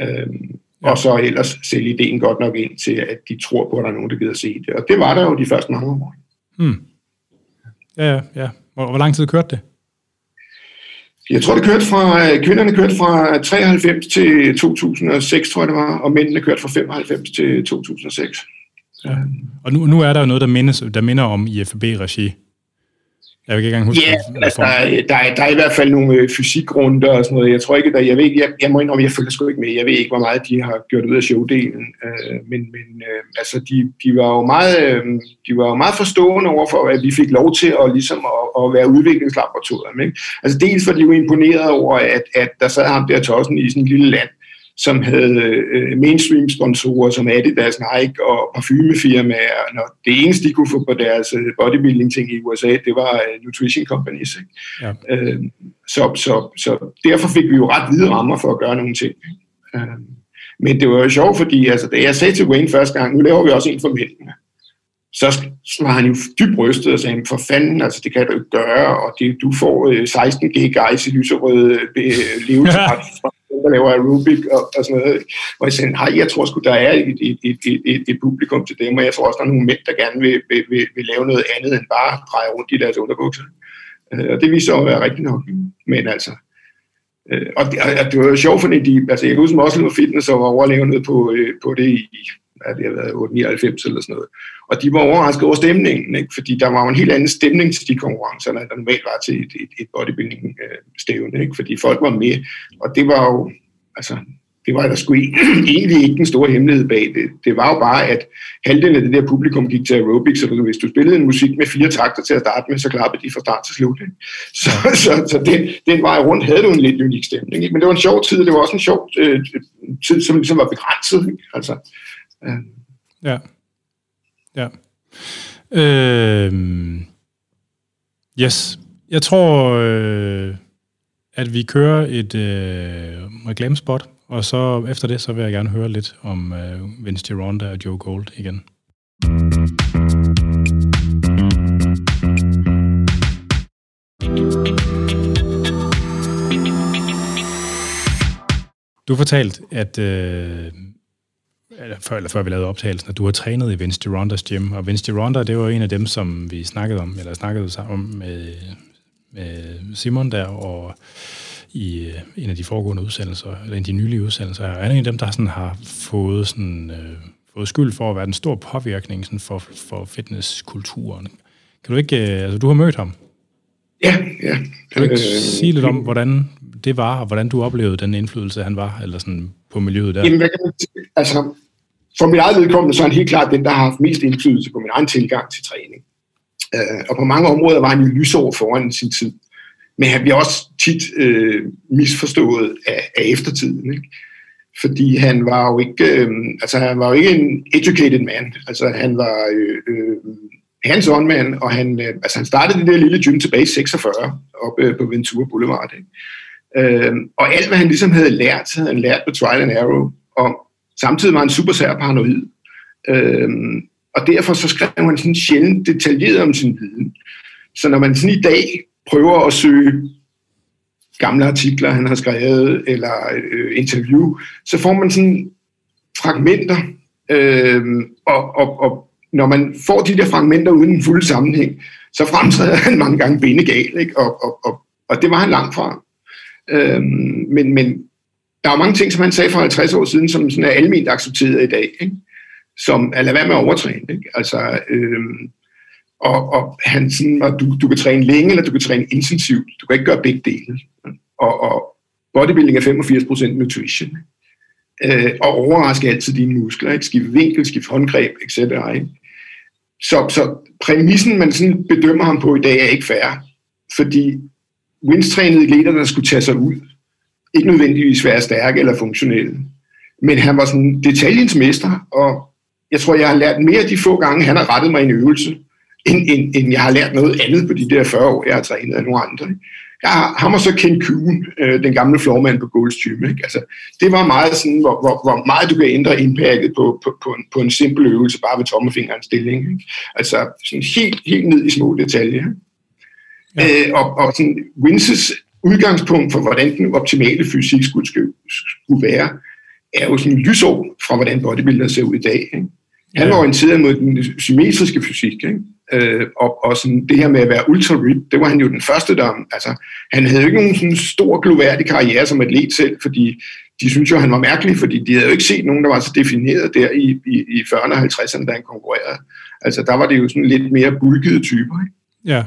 Øhm, ja. Og så ellers sælge ideen godt nok ind til, at de tror på, at der er nogen, der gider se det. Og det var der jo de første mange år. Hmm. Ja, ja, ja. Hvor, hvor lang tid kørte det? Jeg tror, det kørte fra, kvinderne kørte fra 93 til 2006, tror jeg det var, og mændene kørte fra 95 til 2006. Ja. Og nu, nu er der jo noget, der, mindes, der minder om IFB-regi. Jeg vil ikke engang huske, Ja, yeah, altså, der, er, der, er, der er i hvert fald nogle øh, fysikrunder og sådan noget. Jeg tror ikke, der, jeg, ved, jeg, jeg må indrømme, jeg følger sgu ikke med. Jeg ved ikke, hvor meget de har gjort ud af showdelen. Øh, men men øh, altså, de, de, var jo meget, øh, de var jo meget forstående overfor, at vi fik lov til at, ligesom, at, at være udviklingslaboratorium. Ikke? Altså dels var de jo imponeret over, at, at der sad ham der tossen i sådan et lille land, som havde øh, mainstream-sponsorer som Adidas, Nike og parfumefirmaer. Når det eneste, de kunne få på deres øh, bodybuilding-ting i USA, det var øh, nutrition companies. Ikke? Ja. Øh, så, så, så derfor fik vi jo ret hvide rammer for at gøre nogle ting. Øh, men det var jo sjovt, fordi altså, da jeg sagde til Wayne første gang, nu laver vi også en for mændene, så var han jo dybt rystet og sagde, for fanden, altså det kan du ikke gøre, og det, du får 16 G guys i lyserøde levetræt der laver aerobic og, og sådan noget. Og jeg sagde, nej, jeg tror sgu, der er et, et, et, et, et publikum til dem, og jeg tror også, der er nogle mænd, der gerne vil, vil, vil, vil lave noget andet end bare dreje rundt i deres underbukser. Øh, og det viser sig at være rigtigt nok. Men altså, øh, og det, og det var jo sjovt, fordi de, altså jeg kan huske Muscle Fitness, og var overlevende på, øh, på det i, hvad det har været, 899 eller sådan noget. Og de var overrasket over stemningen, ikke? fordi der var en helt anden stemning til de konkurrencer, end der normalt var til et, et, et bodybuilding-stævne, øh, ikke? fordi folk var med, og det var jo, altså, det var der sgu e- egentlig ikke den store hemmelighed bag det. Det var jo bare, at halvdelen af det der publikum gik til aerobics, så hvis du spillede en musik med fire takter til at starte med, så klappede de fra start til slut. Ikke? Så, så, så den, den vej rundt havde du en lidt unik stemning. Ikke? Men det var en sjov tid, og det var også en sjov øh, tid, som ligesom var begrænset. Ikke? Altså, øh. Ja. Ja. Øh, yes. Jeg tror, øh, at vi kører et øh, reklamespot, og så efter det, så vil jeg gerne høre lidt om øh, Vince Gironda og Joe Gold igen. Du fortalte, at øh, eller før, eller før vi lavede optagelsen, at du har trænet i Vince Girondas gym, og Vince Gironda, det var en af dem, som vi snakkede om, eller snakkede om med, med Simon der, og i øh, en af de foregående udsendelser, eller en af de nylige udsendelser, er en af dem, der sådan har fået, sådan, øh, fået skyld for at være en stor påvirkning sådan for, for fitnesskulturen. Kan du ikke, øh, altså du har mødt ham? Ja, ja. Kan du ikke øh, sige lidt om, hvordan det var, og hvordan du oplevede den indflydelse, han var, eller sådan på miljøet der? Jamen, hvad kan man sige? Altså, for mit eget vedkommende, så er han helt klart den, der har haft mest indflydelse på min egen tilgang til træning. Øh, og på mange områder var han jo lysår foran sin tid. Men han bliver også tit øh, misforstået af, af eftertiden. Ikke? Fordi han var jo ikke, øh, altså han var jo ikke en educated man. Altså han var øh, øh, hands-on man, og han, øh, altså han startede det der lille gym tilbage i 46, oppe øh, på Ventura Boulevard. Ikke? Øh, og alt, hvad han ligesom havde lært, havde han lært på trial and error, om, samtidig var han super sær paranoid. Øh, og derfor så skrev han sådan sjældent detaljeret om sin viden. Så når man sådan i dag prøver at søge gamle artikler, han har skrevet, eller øh, interview, så får man sådan fragmenter, øh, og, og, og når man får de der fragmenter uden en fuld sammenhæng, så fremtræder han mange gange benegal, ikke? Og, og, og, og det var han langt fra. Øh, men, men der er mange ting, som han sagde for 50 år siden, som sådan er almindeligt accepteret i dag, ikke? som at lade være med at overtræne. Ikke? Altså, øh, og, og han sådan, og du, du kan træne længe, eller du kan træne intensivt. Du kan ikke gøre begge dele. Og, og bodybuilding er 85% nutrition. Øh, og overraske altid dine muskler. Ikke? Skift vinkel, skift håndgreb, etc. Ikke? Så, så præmissen, man sådan bedømmer ham på i dag, er ikke fair. Fordi Wins trænede atleter, der skulle tage sig ud, ikke nødvendigvis være stærke eller funktionelle. men han var sådan detaljens mester, og jeg tror, jeg har lært mere de få gange, han har rettet mig en øvelse, end, end, end jeg har lært noget andet på de der 40 år, jeg har trænet af nogle andre. Jeg har, ham og så Ken Kuhn, øh, den gamle flormand på Gold's Gym. Ikke? Altså, det var meget sådan, hvor, hvor, hvor meget du kan ændre impactet på, på, på, en, på en simpel øvelse, bare ved tommelfingerens stilling. Ikke? Altså sådan helt, helt ned i små detaljer. Ja. Øh, og, og sådan, Winces udgangspunkt for, hvordan den optimale fysik skulle, skulle være, er jo sådan en lysår fra, hvordan bodybuilder ser ud i dag. Ikke? Han var orienteret mod den symmetriske fysik, ikke? Øh, og, og sådan det her med at være ultra rip, det var han jo den første, der... Altså, han havde jo ikke nogen sådan stor, gloværdig karriere som atlet selv, fordi de synes jo, han var mærkelig, fordi de havde jo ikke set nogen, der var så defineret der i, i, i 40'erne og 50'erne, da han konkurrerede. Altså, der var det jo sådan lidt mere bulkede typer, ikke? Ja.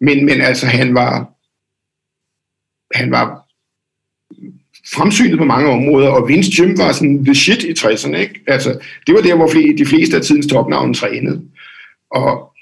Men, men altså, han var... Han var fremsynet på mange områder, og Vince Jim var sådan the shit i 60'erne. Ikke? Altså, det var der, hvor de fleste af tidens topnavne trænede. Og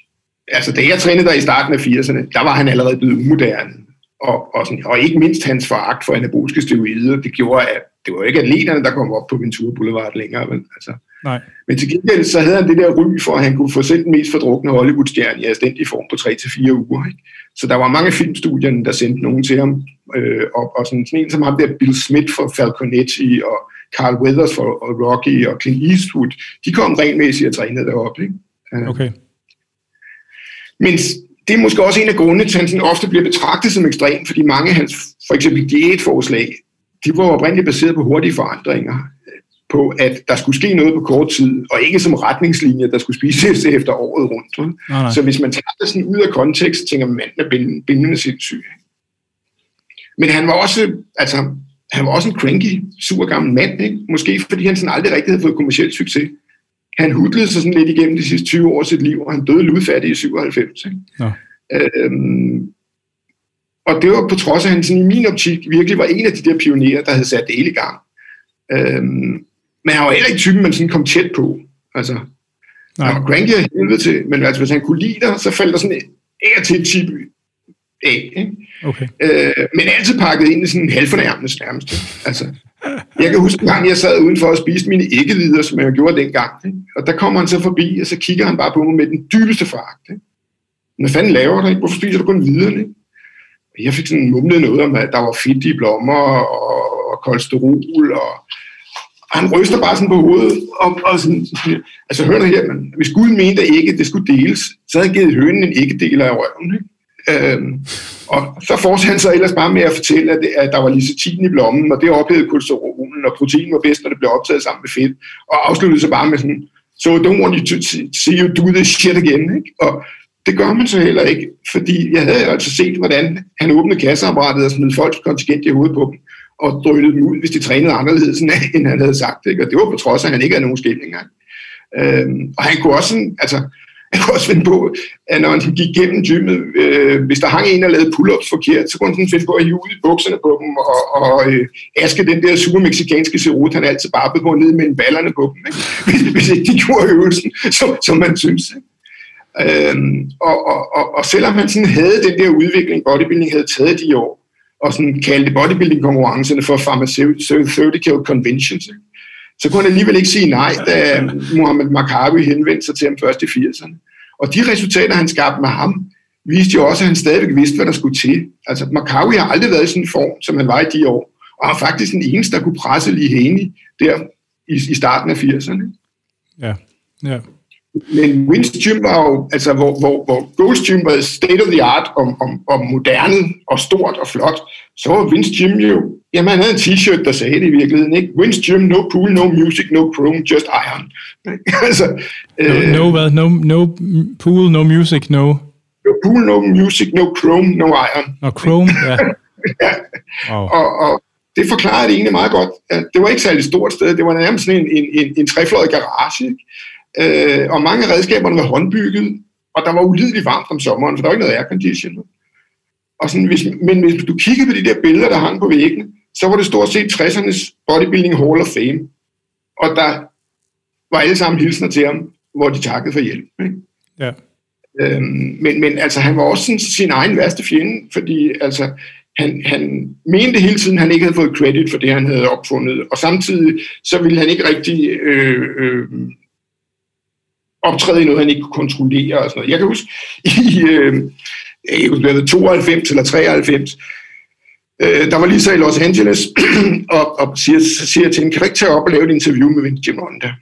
altså, da jeg trænede der i starten af 80'erne, der var han allerede blevet umoderne. Og, og, sådan, og ikke mindst hans foragt for anaboliske steroider, det gjorde, at det var ikke atleterne, der kom op på Ventura Boulevard længere. Men, altså, Nej. men til gengæld så havde han det der ry for, at han kunne få selv den mest fordrukne Hollywood-stjerne i assistent form på 3-4 uger. Ikke? Så der var mange filmstudier, der sendte nogen til ham. Øh, og, og sådan, sådan en som ham der, Bill Smith for Falconetti, og Carl Weathers for og Rocky, og Clint Eastwood, de kom regelmæssigt og trænede deroppe. Ikke? Øh. Okay. Men det er måske også en af grundene til, at han sådan ofte bliver betragtet som ekstrem, fordi mange af hans, for eksempel diætforslag, de var oprindeligt baseret på hurtige forandringer på, at der skulle ske noget på kort tid, og ikke som retningslinjer, der skulle spises efter året rundt. Nej, nej. Så hvis man tager det sådan ud af kontekst, tænker man, manden er bindende sindssyg. Men han var også, altså, han var også en cranky, sur gammel mand, ikke? måske fordi han sådan aldrig rigtig havde fået kommersiel succes. Han hudlede sig sådan lidt igennem de sidste 20 år af sit liv, og han døde ludfattig i 97. Ikke? Ja. Øhm, og det var på trods af, at han sådan, i min optik virkelig var en af de der pionerer, der havde sat det hele i gang. Øhm, men han var heller ikke typen, man sådan kom tæt på. Altså, Nej. Var cranky af helvede til, men altså, hvis han kunne lide dig, så faldt der sådan af til et chip af. Ikke? Okay. Øh, men altid pakket ind i sådan en halvfornærmende nærmest. Altså, jeg kan huske en gang, jeg sad udenfor og spiste mine æggelider, som jeg gjorde dengang. Ikke? Og der kommer han så forbi, og så kigger han bare på mig med den dybeste foragt. Hvad fanden laver du? Ikke? Hvorfor spiser du kun videre? Ikke? Jeg fik sådan mumlet noget om, at der var fedt i blommer og, og kolesterol og og han ryster bare sådan på hovedet, og, og sådan, altså hør nu her, man, hvis Gud mente, at ikke det skulle deles, så havde han givet hønen en ikke-deler af røven, ikke? Øhm, og så fortsatte han så ellers bare med at fortælle, at, det, at der var lisetin i blommen, og det ophedede kolesterolen, og protein var bedst, når det blev optaget sammen med fedt, og afsluttede så bare med sådan, so don't want you to see you do this shit again, ikke? Og det gør man så heller ikke, fordi jeg havde altså set, hvordan han åbnede kasseapparatet og smed folks kontingent i hovedet på dem, og drønede dem ud, hvis de trænede anderledes, end han havde sagt. Ikke? Og det var på trods af, at han ikke havde nogen stillinger. Øhm, og han kunne også sådan, altså, han kunne også finde på, at når han gik gennem gymmet, øh, hvis der hang en, der lavede pull-ups forkert, så kunne han finde på at hive ud i bukserne på dem og, og øh, aske den der super meksikanske serot, han altid bare på ned mellem ballerne på dem, ikke? Hvis, hvis ikke de gjorde øvelsen, som, som man synes. Ikke? Øhm, og, og, og, og selvom han sådan havde den der udvikling, bodybuilding havde taget de år, og sådan kaldte bodybuilding-konkurrencerne for pharmaceutical conventions. Så kunne han alligevel ikke sige nej, da Muhammad Makabi henvendte sig til ham først i 80'erne. Og de resultater, han skabte med ham, viste jo også, at han stadigvæk vidste, hvad der skulle til. Altså, Makawi har aldrig været i sådan en form, som han var i de år, og har faktisk den eneste, der kunne presse lige Haney der i, i starten af 80'erne. Ja, ja. Men Wins Gym var jo, altså hvor, hvor, hvor Gold's Gym var state of the art om, om, om moderne og stort og flot, så var Wins Gym jo, jamen han havde en t-shirt, der sagde det i virkeligheden, ikke? Wins Gym, no pool, no music, no chrome, just iron. altså, no, øh, no, hvad? No, no pool, no music, no... No pool, no music, no chrome, no iron. No chrome, ja. ja. Wow. Og, og det forklarer det egentlig meget godt. Det var ikke særlig stort sted, det var nærmest sådan en, en, en, en trefløjet garage, ikke? Øh, og mange af redskaberne var håndbygget, og der var ulideligt varmt om sommeren, for der var ikke noget aircondition. Og sådan, hvis, men hvis du kiggede på de der billeder, der hang på væggene, så var det stort set 60'ernes Bodybuilding Hall of Fame. Og der var alle sammen hilsner til ham, hvor de takkede for hjælp. Ikke? Ja. Øhm, men, men altså, han var også sin, sin egen værste fjende, fordi altså, han, han mente hele tiden, at han ikke havde fået credit for det, han havde opfundet, og samtidig så ville han ikke rigtig øh, øh, optræde i noget, han ikke kunne kontrollere og sådan noget. Jeg kan huske, i øh, jeg huske, 92 eller 93, øh, der var lige så i Los Angeles, og, og siger, siger til hende, kan du ikke tage op og lave et interview med Vince Gironda?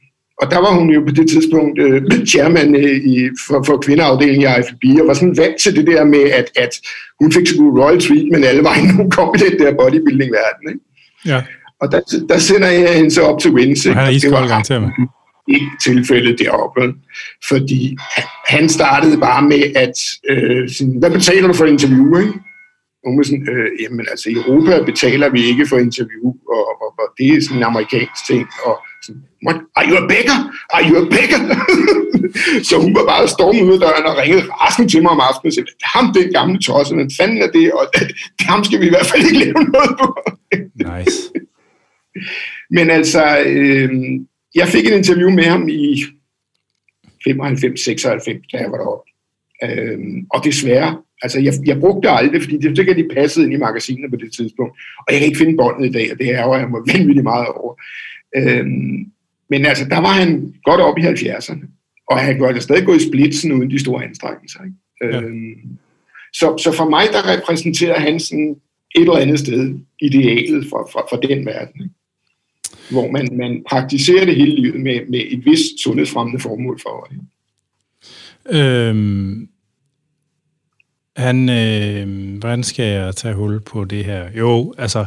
Og der var hun jo på det tidspunkt øh, chairman øh, i, for, for kvindeafdelingen i IFB, og var sådan vant til det der med, at, at hun fik så god royal treatment alle vejen, hun kom i den der bodybuilding-verden. Ikke? Ja. Og der, der sender jeg hende så op til Windsor. Og han er iskold garanteret med. Ikke tilfældet deroppe, fordi han startede bare med, at øh, sådan, hvad betaler du for interview, ikke? Hun var sådan, øh, jamen altså i Europa betaler vi ikke for interview, og, og, og det er sådan en amerikansk ting, og sådan, What? Are you a beggar? Are you a beggar? så hun var bare stormet ud af døren og ringede resten til mig om aftenen og sagde, ham det gamle tosse, men fanden er det, og det, ham skal vi i hvert fald ikke lave noget på. nice. Men altså, øh, jeg fik et interview med ham i 95-96, da jeg var deroppe. Øh, og desværre, altså jeg, jeg brugte det aldrig, fordi det sikkert de passede ind i magasinet på det tidspunkt. Og jeg kan ikke finde båndet i dag, og det er jeg må vanvittigt meget over. Øhm, men altså, der var han godt op i 70'erne, og han kunne altså stadig gå i splitsen uden de store anstrengelser. Ikke? Ja. Øhm, så, så for mig, der repræsenterer han sådan et eller andet sted idealet for, for, for den verden. Ikke? Hvor man, man praktiserer det hele livet med, med et vist sundhedsfremmende formål for øje. Øhm, han, øh, hvordan skal jeg tage hul på det her? Jo, altså,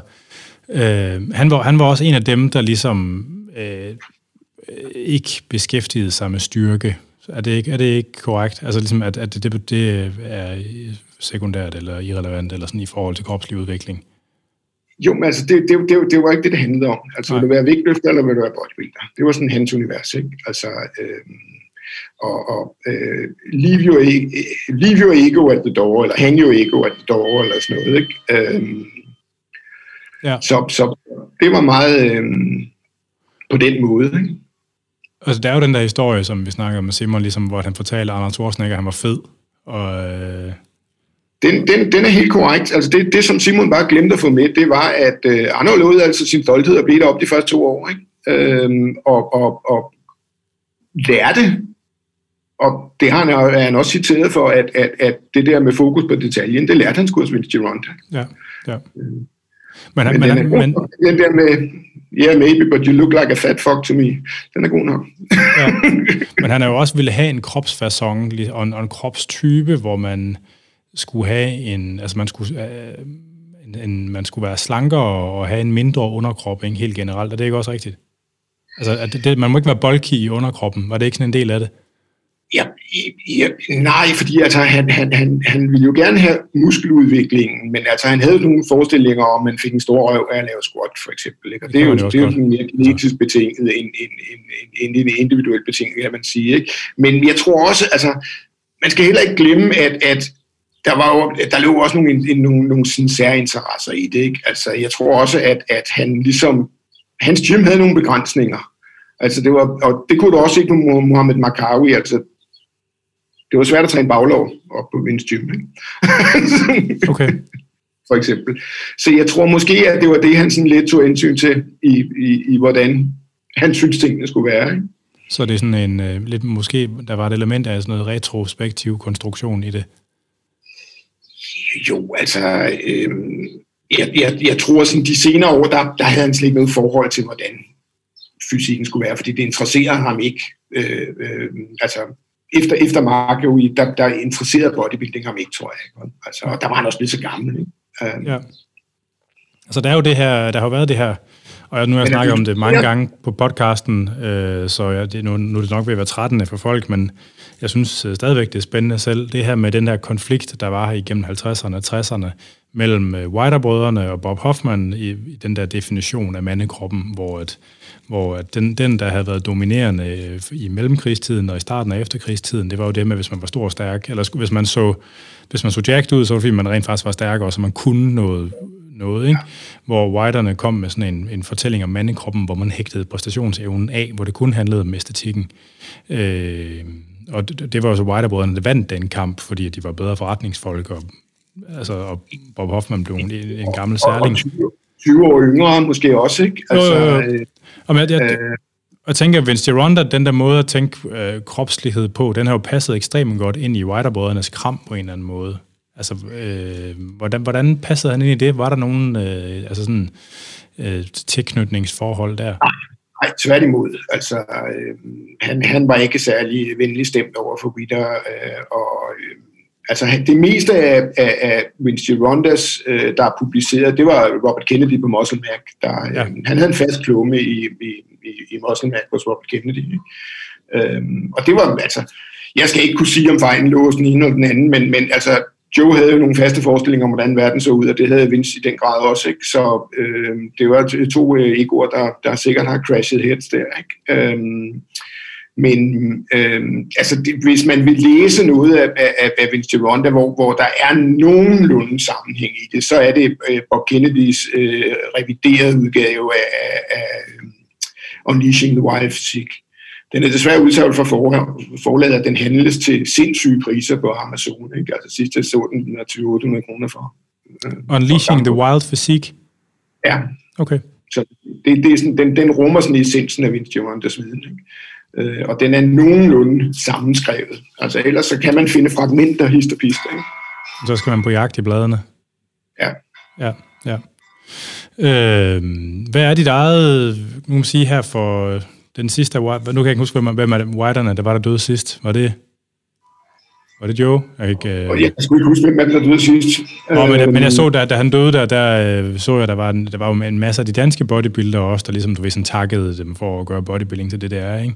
Øh, han, var, han var også en af dem, der ligesom øh, ikke beskæftigede sig med styrke. Er det ikke, er det ikke korrekt? Altså ligesom, at, at det, det er sekundært eller irrelevant, eller sådan i forhold til kropslig udvikling? Jo, men altså, det, det, det, det var ikke det, det handlede om. Altså, Nej. vil du være vægtløfter, eller vil du være bodybuilder? Det var sådan hans univers, ikke? Altså, øh, og, og øh, leave, your, leave your ego at the door, eller hang your ego at the door, eller sådan noget, ikke? Øh, Ja. Så, så det var meget øh, på den måde. Ikke? Altså, der er jo den der historie, som vi snakker med Simon, ligesom, hvor han fortalte Arnold Schwarzenegger, at han var fed. Og, øh... den, den, den er helt korrekt. Altså det, det, som Simon bare glemte at få med, det var, at øh, Arnold lod altså sin stolthed at blive op de første to år. Ikke? Øhm, og, og, og lærte, og det har han, er han også citeret for, at, at, at det der med fokus på detaljen, det lærte han sgu hos Vince Gironda. Ja, ja. Øhm. Men, men, men, den, men, den der med, yeah, maybe, but you look like a fat fuck to me, den er god nok. ja. Men han har jo også ville have en kropsfasong og en, og en kropstype, hvor man skulle have en, altså man skulle, øh, en, en, man skulle være slankere og have en mindre underkrop, ikke, helt generelt. Er det ikke også rigtigt? Altså, at det, det, man må ikke være bulky i underkroppen. Var det ikke sådan en del af det? Ja, ja, nej, fordi altså, han, han, han, han ville jo gerne have muskeludviklingen, men altså, han havde nogle forestillinger om, at man fik en stor røv af at lave squat, for eksempel. Ikke? Og det, det er jo, det er jo sådan mere genetisk betinget end, end, end, end, end individuelt betinget, kan man sige. Ikke? Men jeg tror også, altså, man skal heller ikke glemme, at, at der, var jo, der lå også nogle, nogle, nogle sådan særinteresser i det. Ikke? Altså, jeg tror også, at, at han ligesom, hans gym havde nogle begrænsninger. Altså det var, og det kunne du også ikke med Mohamed Makawi, altså det var svært at træne baglov op på Vince Gym. Ikke? okay. For eksempel. Så jeg tror måske, at det var det, han sådan lidt tog indsyn til, i, i, i hvordan han synes tingene skulle være. Ikke? Så det er sådan en, øh, lidt måske, der var et element af sådan noget retrospektiv konstruktion i det? Jo, altså, øh, jeg, jeg, jeg tror sådan de senere år, der, der havde han slet ikke noget forhold til, hvordan fysikken skulle være, fordi det interesserer ham ikke. Øh, øh, altså, efter, efter Marco, der, der interesserede bodybuilding ham ikke, tror jeg. Altså, og der var han også blevet så gammel. Ikke? Um, ja. Altså, der er jo det her, der har været det her, og nu har jeg snakket om det mange gange på podcasten, øh, så ja, det, nu, nu er det nok ved at være 13 for folk, men jeg synes øh, stadigvæk, det er spændende selv, det her med den her konflikt, der var her igennem 50'erne og 60'erne, mellem øh, og Bob Hoffman i, i den der definition af mandekroppen, hvor, at, hvor at den, den, der havde været dominerende øh, i mellemkrigstiden og i starten af efterkrigstiden, det var jo det med, hvis man var stor og stærk, eller hvis man så, hvis man så jacked ud, så var det fordi, man rent faktisk var stærkere, så man kunne noget, noget ikke? hvor Whiterne kom med sådan en, en fortælling om mandekroppen, hvor man hægtede præstationsevnen af, hvor det kun handlede om æstetikken. Øh, og det, det var jo så Whiter-brødrene, der vandt den kamp, fordi de var bedre forretningsfolk og altså, og Bob Hoffman blev en, en gammel særling. 20, 20 år yngre måske også, ikke? Altså, jo, jo, jo. Øh, og jeg, jeg, øh, jeg tænker, Vince Gironda, den der måde at tænke øh, kropslighed på, den har jo passet ekstremt godt ind i Whiterbrødrenes kram på en eller anden måde. Altså, øh, hvordan, hvordan passede han ind i det? Var der nogen øh, altså sådan, øh, tilknytningsforhold der? Nej, tværtimod. Altså, øh, han, han var ikke særlig venlig stemt over for Witter, øh, og øh, altså det meste af, af, af Vince Girondas, øh, der er publiceret, det var Robert Kennedy på Muscle Mac. Der, øh, ja. Han havde en fast klumme i, i, i, i Muscle Mac hos Robert Kennedy. Øh, og det var altså, jeg skal ikke kunne sige, om fejlen lå den ene eller den anden, men, men altså, Joe havde jo nogle faste forestillinger om, hvordan verden så ud, og det havde Vince i den grad også. Ikke? Så øh, det var altså to øh, egoer, der, der sikkert har crashet heads der. Ikke? Øh, men øh, altså, det, hvis man vil læse noget af, af, af Vince Gironda, hvor, hvor der er nogenlunde sammenhæng i det, så er det øh, Bob Kennedys øh, reviderede udgave af, af, af Unleashing the Wild Sick. Den er desværre udtaget fra forlaget, at den handles til sindssyge priser på Amazon. Ikke? Altså sidst jeg så den, den er 800 kroner for. Øh, Unleashing for the Wild Physique? Ja. Okay. Så det, det er sådan, den, den rummer sådan essensen af Vince Girondas viden. Ikke? Øh, og den er nogenlunde sammenskrevet. Altså ellers så kan man finde fragmenter hist og pist. Ikke? Så skal man på jagt i bladene. Ja. Ja, ja. Øh, hvad er dit eget, nu må sige her for den sidste, nu kan jeg ikke huske, hvem, hvem er det, Whiterne, der var der døde sidst. Var det, var det Joe? Jeg, ikke, øh... jeg skulle ikke huske, hvem der døde sidst. Nå, men, men jeg øh, så, da, da han døde der, der øh, så jeg, der var, der var jo en masse af de danske bodybuildere også, der ligesom, du ved, sådan takkede dem for at gøre bodybuilding til det, der er, ikke?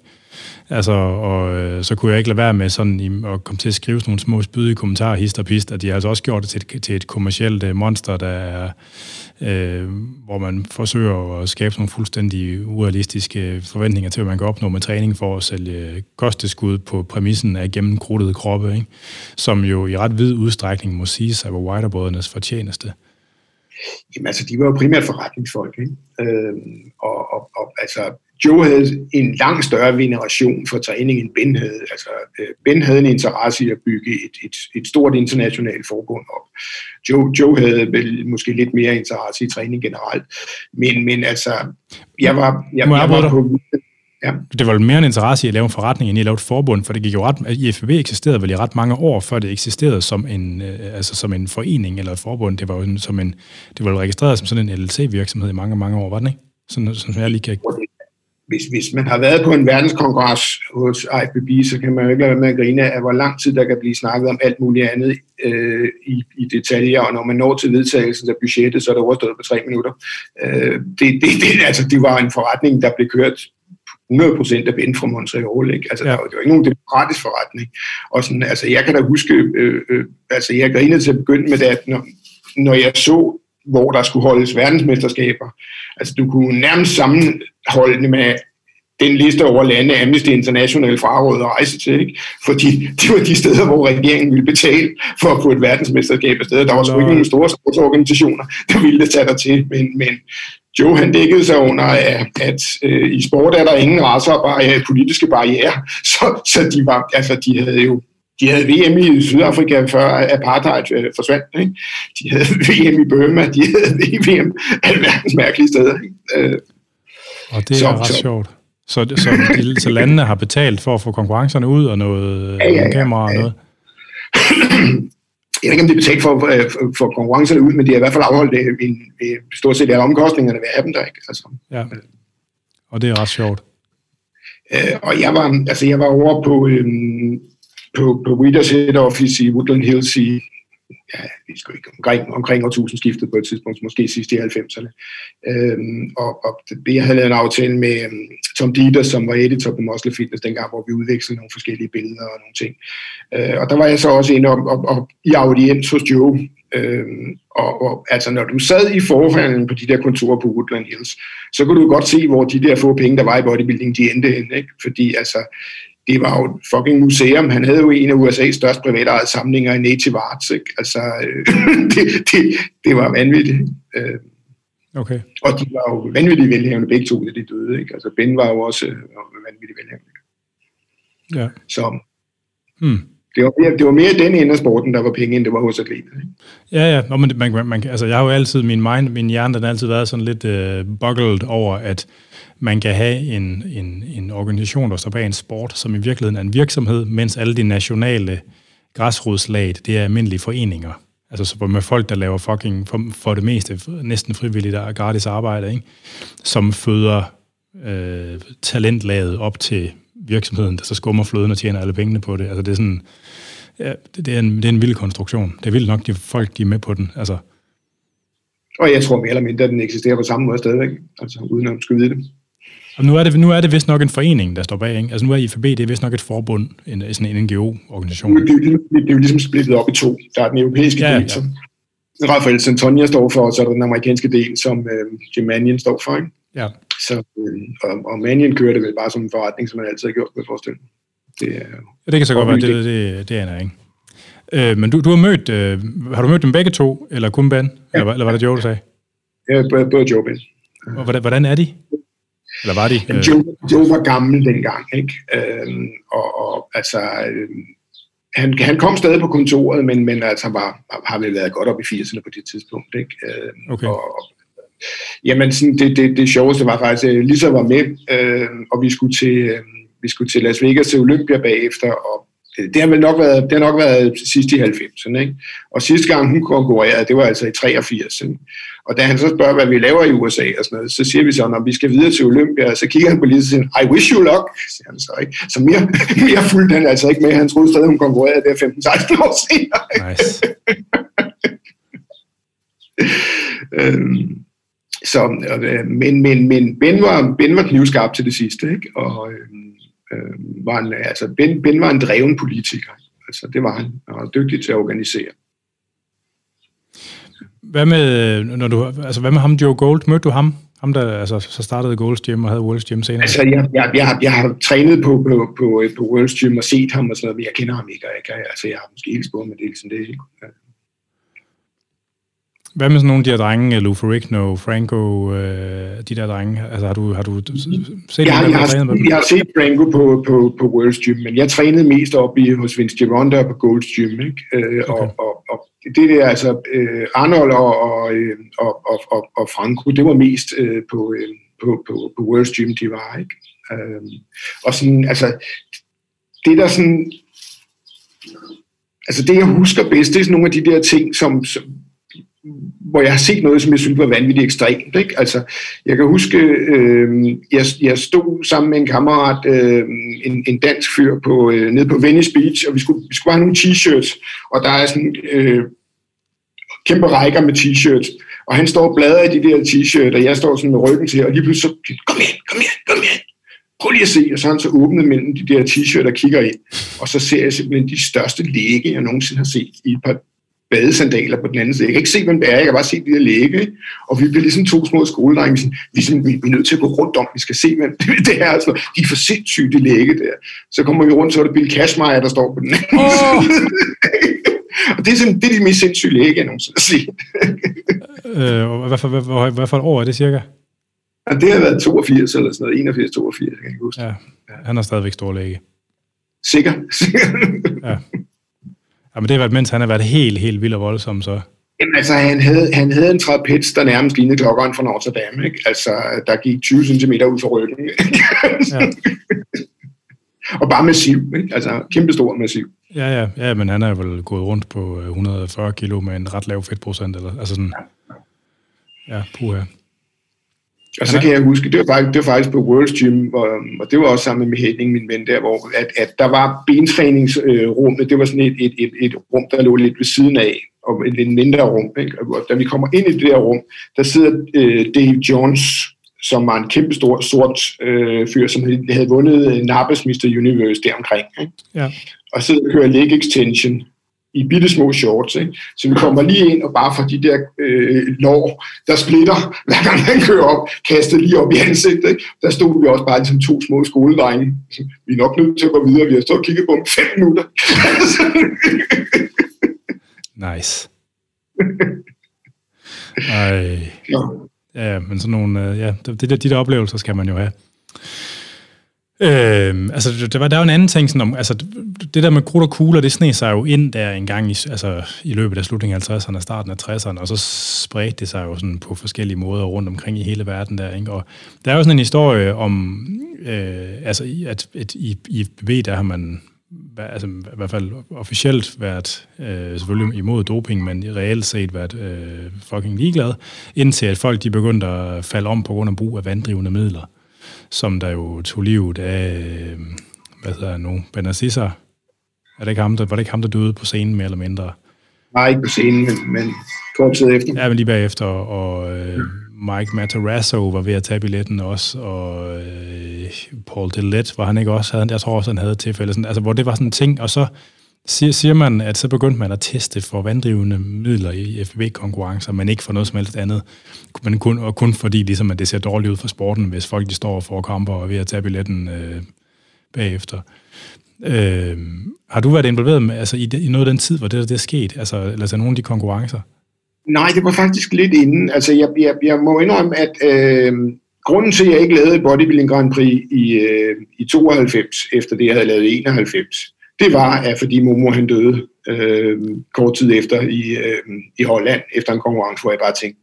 Altså, og øh, så kunne jeg ikke lade være med sådan i, at komme til at skrive sådan nogle små spydige kommentarer, hist og pist, at de har altså også gjort det til et, til et kommersielt øh, monster, der er, øh, hvor man forsøger at skabe nogle fuldstændig urealistiske forventninger til, hvad man kan opnå med træning for at sælge kosteskud på præmissen af gennemkrudtede kroppe, ikke? som jo i ret vid udstrækning må sige sig var Whiterbrødrenes fortjeneste. Jamen altså, de var jo primært forretningsfolk, ikke? Øh, og, og, og altså, Joe havde en langt større veneration for træning, end Ben havde. Altså, øh, Ben havde en interesse i at bygge et, et, et stort internationalt forbund op. Joe, Joe havde vel måske lidt mere interesse i træning generelt. Men, men altså, jeg var, jeg, jeg, jeg var på... Ja. Det var mere en interesse i at lave en forretning, end i at lave et forbund, for det gik jo ret, IFBB eksisterede vel i ret mange år, før det eksisterede som en, øh, altså som en forening eller et forbund. Det var jo som en, det var registreret som sådan en LLC-virksomhed i mange, mange år, var det ikke? Sådan, sådan jeg lige kan hvis, hvis man har været på en verdenskongres hos IFBB, så kan man jo ikke lade være med at grine af, hvor lang tid der kan blive snakket om alt muligt andet øh, i, i detaljer, og når man når til vedtagelsen af budgettet, så er det overstået på tre minutter. Øh, det, det, det, altså, det var en forretning, der blev kørt 100% af Ben fra Montreal. Ikke? Altså, ja. der, var, det var ikke nogen demokratisk forretning. Og sådan, altså, jeg kan da huske, øh, øh, altså, jeg grinede til at begynde med at når, når jeg så, hvor der skulle holdes verdensmesterskaber, altså, du kunne nærmest sammenholde det med den liste over lande, Amnesty International frarådet at rejse til, ikke? fordi det var de steder, hvor regeringen ville betale for at få et verdensmesterskab af steder. Der var sgu ikke nogen store sportsorganisationer, der ville tage der til, men, men Joe han dækkede sig under, at, at øh, i sport er der ingen racer bare politiske barriere, så, så de, var, altså, de havde jo de havde VM i Sydafrika før apartheid øh, forsvandt. Ikke? De havde VM i Burma, de havde VM verdens mærkelige steder. Ikke? Øh, og det er så, ret så, sjovt. Så, så, de, så landene har betalt for at få konkurrencerne ud og noget ja, ja, ja, kamera og noget? Jeg ved ikke, om de er betalt for, øh, for, for konkurrencerne ud, men de har i hvert fald afholdt det en, stort set alle omkostningerne ved dem der. Ikke? Altså, ja. Og det er ret sjovt. Øh, og jeg var, altså jeg var over på, øhm, på, på Readers Head Office i Woodland Hills i ja, vi skal ikke omkring, omkring årtusindskiftet på et tidspunkt, måske sidst i 90'erne. Øhm, og, og det, jeg havde lavet en aftale med um, Tom Dieter, som var editor på Muscle Fitness dengang, hvor vi udvekslede nogle forskellige billeder og nogle ting. Øh, og der var jeg så også inde og, og, op i audiens hos Joe. Øhm, og, og altså når du sad i forhandlen på de der kontorer på Woodland Hills, så kunne du godt se, hvor de der få penge, der var i bodybuilding, de endte hen. Ikke? Fordi altså, det var jo et fucking museum. Han havde jo en af USA's største private samlinger i Native Arts. Ikke? Altså, øh, det, det, det var vanvittigt. Øh, okay. Og de var jo vanvittigt velhævende begge to, da de døde. Ikke? Altså, Ben var jo også øh, vanvittigt velhævende. Ja. Så, hmm. Det var, mere, det var mere den ende af sporten, der var penge, end det var hos atleterne. Ja, ja. Nå, men man, man, man, altså, jeg har jo altid, min, mind, min hjerne, den har altid været sådan lidt uh, buckled over, at man kan have en, en, en organisation, der står bag en sport, som i virkeligheden er en virksomhed, mens alle de nationale græsrodslag, det er almindelige foreninger. Altså så med folk, der laver fucking, for, for det meste, næsten frivilligt og gratis arbejde, ikke? som føder øh, talentlaget op til virksomheden, der så skummer fløden og tjener alle pengene på det. Altså det er sådan, ja, det, det, er en, det er en vild konstruktion. Det er vildt nok, de folk, de er med på den. Altså. Og jeg tror mere eller mindre, at den eksisterer på samme måde stadigvæk, altså uden at skulle vide det. Og nu er det, nu er det vist nok en forening, der står bag. Ikke? Altså nu er IFB, det er vist nok et forbund, en, sådan en NGO-organisation. Det, det, det, det, er jo ligesom splittet op i to. Der er den europæiske ja, del, ja. som Rafael Santonia står for, og så er der den amerikanske del, som øh, Jim Mannion står for. Ikke? Ja. Så, øh, og, og Mannion kører det vel bare som en forretning, som man altid har gjort med forestillingen. Det, er, ja, det kan så godt være, det, det, det, jeg ikke. Øh, men du, du har mødt, øh, har du mødt dem begge to, eller kun Ben? Ja. Eller, eller var det Joe, du sagde? Ja, både Joe og Ben. Og hvordan, hvordan er de? Eller var de? Øh... Joe, Joe var gammel dengang, ikke? Øhm, og, og altså, øh, han, han kom stadig på kontoret, men, men altså var, har vel været godt op i 80'erne på det tidspunkt, ikke? Øhm, okay. Og, jamen, sådan, det, det, det sjoveste var faktisk, at Lisa var med, øh, og vi skulle til, øh, vi skulle til Las Vegas til Olympia bagefter, og det har vel nok været, det har nok været sidst i 90'erne. Ikke? Og sidste gang hun konkurrerede, det var altså i 83. Ikke? Og da han så spørger, hvad vi laver i USA og sådan noget, så siger vi så, når vi skal videre til Olympia, så kigger han på lige og siger, I wish you luck, siger han så ikke. Så mere, mere fuldt han altså ikke med. Han troede stadig, hun konkurrerede der 15-16 år senere. Nice. øhm, så, øh, men, men, men Ben var, ben var knivskarp til det sidste, ikke? Og, øhm, øh, var en, altså ben, ben var en dreven politiker. Altså det var han. Han var dygtig til at organisere. Hvad med, når du, altså, hvad med ham, Joe Gold? Mødte du ham? Ham, der altså, så startede Gold's Gym og havde World's Gym senere? Altså, jeg, jeg, jeg, har, jeg har trænet på, på, på, på World's Gym og set ham og sådan noget, men jeg kender ham ikke, og jeg, kan, altså, jeg har måske ikke spurgt med det, sådan det. Hvad med sådan nogle af de her drenge, Lou Ferrigno, Franco, øh, de der drenge? Altså, har du, har du set jeg, dem, jeg, har, med jeg har set Franco på, på, på World's Gym, men jeg trænede mest op i, hos Vince Gironda og på Gold's Gym. Ikke? Øh, okay. og, og, og det der, altså øh, Arnold og, og, øh, og, og, og, og Franco, det var mest øh, på, øh, på, på, på World's Gym, de var. Ikke? Øh, og sådan, altså, det der sådan, altså det jeg husker bedst, det er sådan nogle af de der ting, som, som hvor jeg har set noget, som jeg synes var vanvittigt ekstremt. Ikke? Altså, jeg kan huske, øh, jeg, jeg stod sammen med en kammerat, øh, en, en dansk fyr, på, øh, nede på Venice Beach, og vi skulle, vi skulle have nogle t-shirts, og der er sådan øh, kæmpe rækker med t-shirts, og han står og bladrer i de der t-shirts, og jeg står sådan med ryggen til, og lige pludselig så, kom ind, kom ind, kom ind, prøv lige at se, og så har han så åbnet mellem de der t-shirts og kigger ind, og så ser jeg simpelthen de største læge, jeg nogensinde har set i et par badesandaler på den anden side. Jeg kan ikke se, hvem det er, jeg kan bare se de der læge. Og vi bliver ligesom to små skoledrenge, vi, vi, vi, vi er nødt til at gå rundt om, vi skal se, hvem det er. Altså, de er for sindssygt, de læge der. Så kommer vi rundt, så er det Bill Cashmeyer, der står på den anden oh. Og det er, sådan, det er de mest sindssyge læge, jeg nogensinde har set. øh, hvad, for, hvad, hvad for et år er det cirka? Ja, det har været 82 eller sådan noget, 81, 82, jeg kan ikke huske. Ja, han er stadigvæk stor læge. Sikker. ja. Jamen det har været, mens han har været helt, helt vild og voldsom, så... Jamen altså, han havde, han havde en trapez, der nærmest lignede klokkeren fra Notre Dame, ikke? Altså, der gik 20 cm ud for ryggen. ja. og bare massiv, ikke? Altså, kæmpestor massiv. Ja, ja, ja, men han er vel gået rundt på 140 øh, kilo med en ret lav fedtprocent, eller altså sådan... Ja, puha. Og så kan jeg huske, det var faktisk, det var faktisk på World's Gym, hvor, og det var også sammen med Henning, min ven der, hvor at, at der var bentræningsrummet, det var sådan et, et, et, et rum, der lå lidt ved siden af, og et lidt mindre rum. Ikke? Og da vi kommer ind i det der rum, der sidder øh, Dave Jones, som var en kæmpe stor sort øh, fyr, som havde, havde vundet Nappes Mr. Universe deromkring. Ikke? Ja. Og sidder og kører leg extension i bitte små shorts. Ikke? Så vi kommer lige ind og bare fra de der øh, lår, der splitter, hver gang han kører op, kastet lige op i ansigtet. Ikke? Der stod vi også bare som to små skoledrenge. Vi er nok nødt til at gå videre. Vi har stået og kigget på dem fem minutter. nice. Ej. Ja. ja, men sådan nogle, øh, ja, de der, de der oplevelser skal man jo have. Øh, altså, der var, der var en anden ting, sådan om, altså, det der med krudt og kugler, det sneg sig jo ind der en gang i, altså, i løbet af slutningen af 50'erne og starten af 60'erne, og så spredte det sig jo sådan på forskellige måder rundt omkring i hele verden der, ikke? Og der er jo sådan en historie om, øh, altså, at, at i, i IFBB, der har man altså i hvert fald officielt været øh, selvfølgelig imod doping, men reelt set været øh, fucking ligeglad, indtil at folk de begyndte at falde om på grund af brug af vanddrivende midler som der jo tog livet af, øh, hvad hedder han nu, Benassisa. Er det ikke ham, der, var det ikke ham, der døde på scenen mere eller mindre? Nej, ikke på scenen, men, men kort tid efter. Ja, men lige bagefter, og øh, Mike Matarazzo var ved at tage billetten også, og øh, Paul Dillett var han ikke også, havde, jeg tror også, han havde et tilfælde, sådan, altså, hvor det var sådan en ting, og så siger, siger man, at så begyndte man at teste for vanddrivende midler i FB-konkurrencer, men ikke for noget som helst andet. Men kun, og kun fordi, ligesom, at det ser dårligt ud for sporten, hvis folk de står og for kamper og er ved at tage billetten øh, bagefter. Øh, har du været involveret med, altså, i, i noget af den tid, hvor det, det er sket? Altså, eller altså nogle af de konkurrencer? Nej, det var faktisk lidt inden. Altså, jeg, jeg, jeg må indrømme, at øh, grunden til, at jeg ikke lavede Bodybuilding Grand Prix i, øh, i 92, efter det, jeg havde lavet i 91, det var, at fordi Momo han døde øh, kort tid efter i, øh, i Holland, efter en konkurrence, hvor jeg bare tænkte,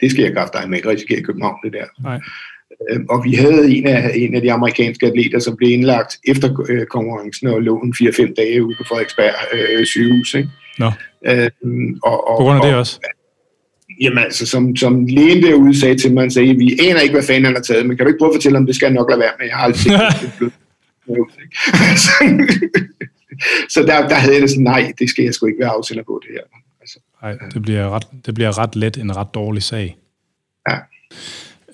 det skal jeg kraft dig med ikke risikere i København, det der. Nej. Øh, og vi havde en af, en af de amerikanske atleter, som blev indlagt efter øh, konkurrencen og lå en 4-5 dage ude på Frederiksberg øh, sygehus. Ikke? Nå. Øh, og, og, på grund af det også? Jamen altså, som, som lægen derude sagde til mig, han sagde, vi aner ikke, hvad fanden han har taget, men kan du ikke prøve at fortælle, om det skal jeg nok lade være med? Jeg har aldrig set det. så der, der havde jeg det sådan, nej, det skal jeg sgu ikke være afsender på det her. Altså, nej, det bliver, ret, det bliver ret let en ret dårlig sag. Ja.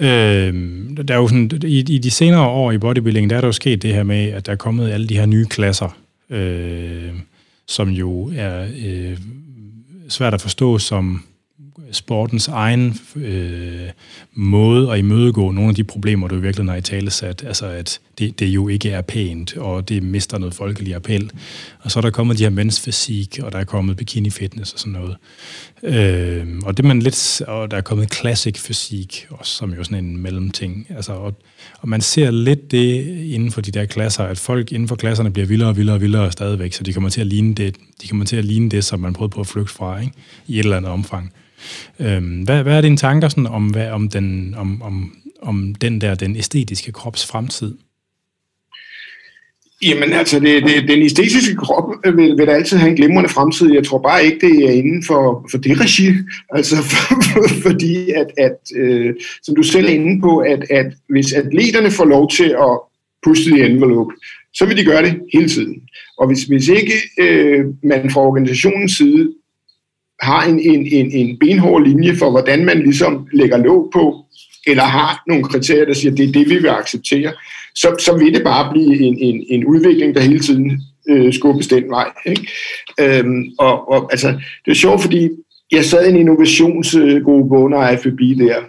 Øhm, der er jo sådan, i, i de senere år i bodybuilding, der er der jo sket det her med, at der er kommet alle de her nye klasser, øh, som jo er øh, svært at forstå som sportens egen øh, måde at imødegå nogle af de problemer, du virkelig har i tale sat. Altså, at det, det jo ikke er pænt, og det mister noget folkelig appel. Og så er der kommet de her mens fysik, og der er kommet bikini fitness og sådan noget. Øh, og det man lidt, og der er kommet classic fysik, også, som jo sådan en mellemting. Altså, og, og man ser lidt det inden for de der klasser, at folk inden for klasserne bliver vildere og vildere og vildere stadigvæk, så de kommer til at ligne det, de kommer til at ligne det, som man prøvede på at flygte fra, ikke? i et eller andet omfang. Øhm, hvad, hvad er dine tanker sådan om, hvad, om, den, om, om, om den der, den æstetiske krops fremtid? Jamen altså, det, det, den æstetiske krop vil, vil altid have en glimrende fremtid. Jeg tror bare ikke, det er inden for, for det regi. Altså, for, for, fordi at, at øh, som du selv er inde på, at, at hvis atleterne får lov til at puste the envelope, så vil de gøre det hele tiden. Og hvis, hvis ikke øh, man fra organisationens side har en, en, en, en benhård linje for, hvordan man ligesom lægger låg på, eller har nogle kriterier, der siger, at det er det, vi vil acceptere, så, så vil det bare blive en, en, en udvikling, der hele tiden øh, skubbes den vej. Ikke? Øhm, og, og altså, det er sjovt, fordi jeg sad i en innovationsgruppe under FB der,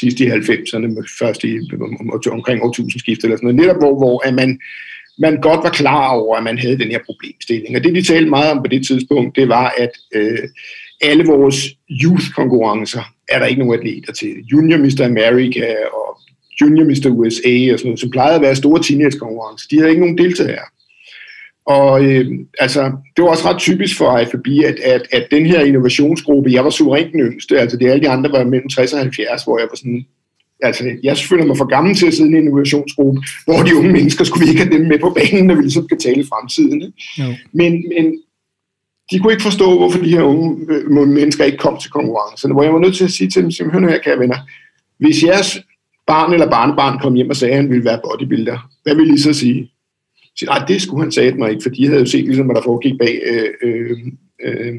sidst i 90'erne, først i, omkring årtusindskiftet eller sådan noget, netop hvor, hvor at man man godt var klar over, at man havde den her problemstilling. Og det, vi talte meget om på det tidspunkt, det var, at øh, alle vores youth-konkurrencer er der ikke nogen atleter til. Junior Mr. America og Junior Mr. USA og sådan noget, som plejede at være store teenage-konkurrencer. De havde ikke nogen deltagere. Og øh, altså, det var også ret typisk for IFB, at, at, at den her innovationsgruppe, jeg var suverænt den yngste, altså det alle de andre var mellem 60 og 70, hvor jeg var sådan altså, jeg føler mig for gammel til at sidde i en innovationsgruppe, hvor de unge mennesker skulle vi ikke have dem med på banen, når vi ligesom skal tale fremtiden. Men, men de kunne ikke forstå, hvorfor de her unge øh, mennesker ikke kom til konkurrencerne, hvor jeg var nødt til at sige til dem, hør nu her, kære venner, hvis jeres barn eller barnebarn kom hjem og sagde, at han ville være bodybuilder, hvad vil I så sige? Så, nej, det skulle han sige mig ikke, for de havde jo set, ligesom, hvad der foregik bag øh, øh, øh,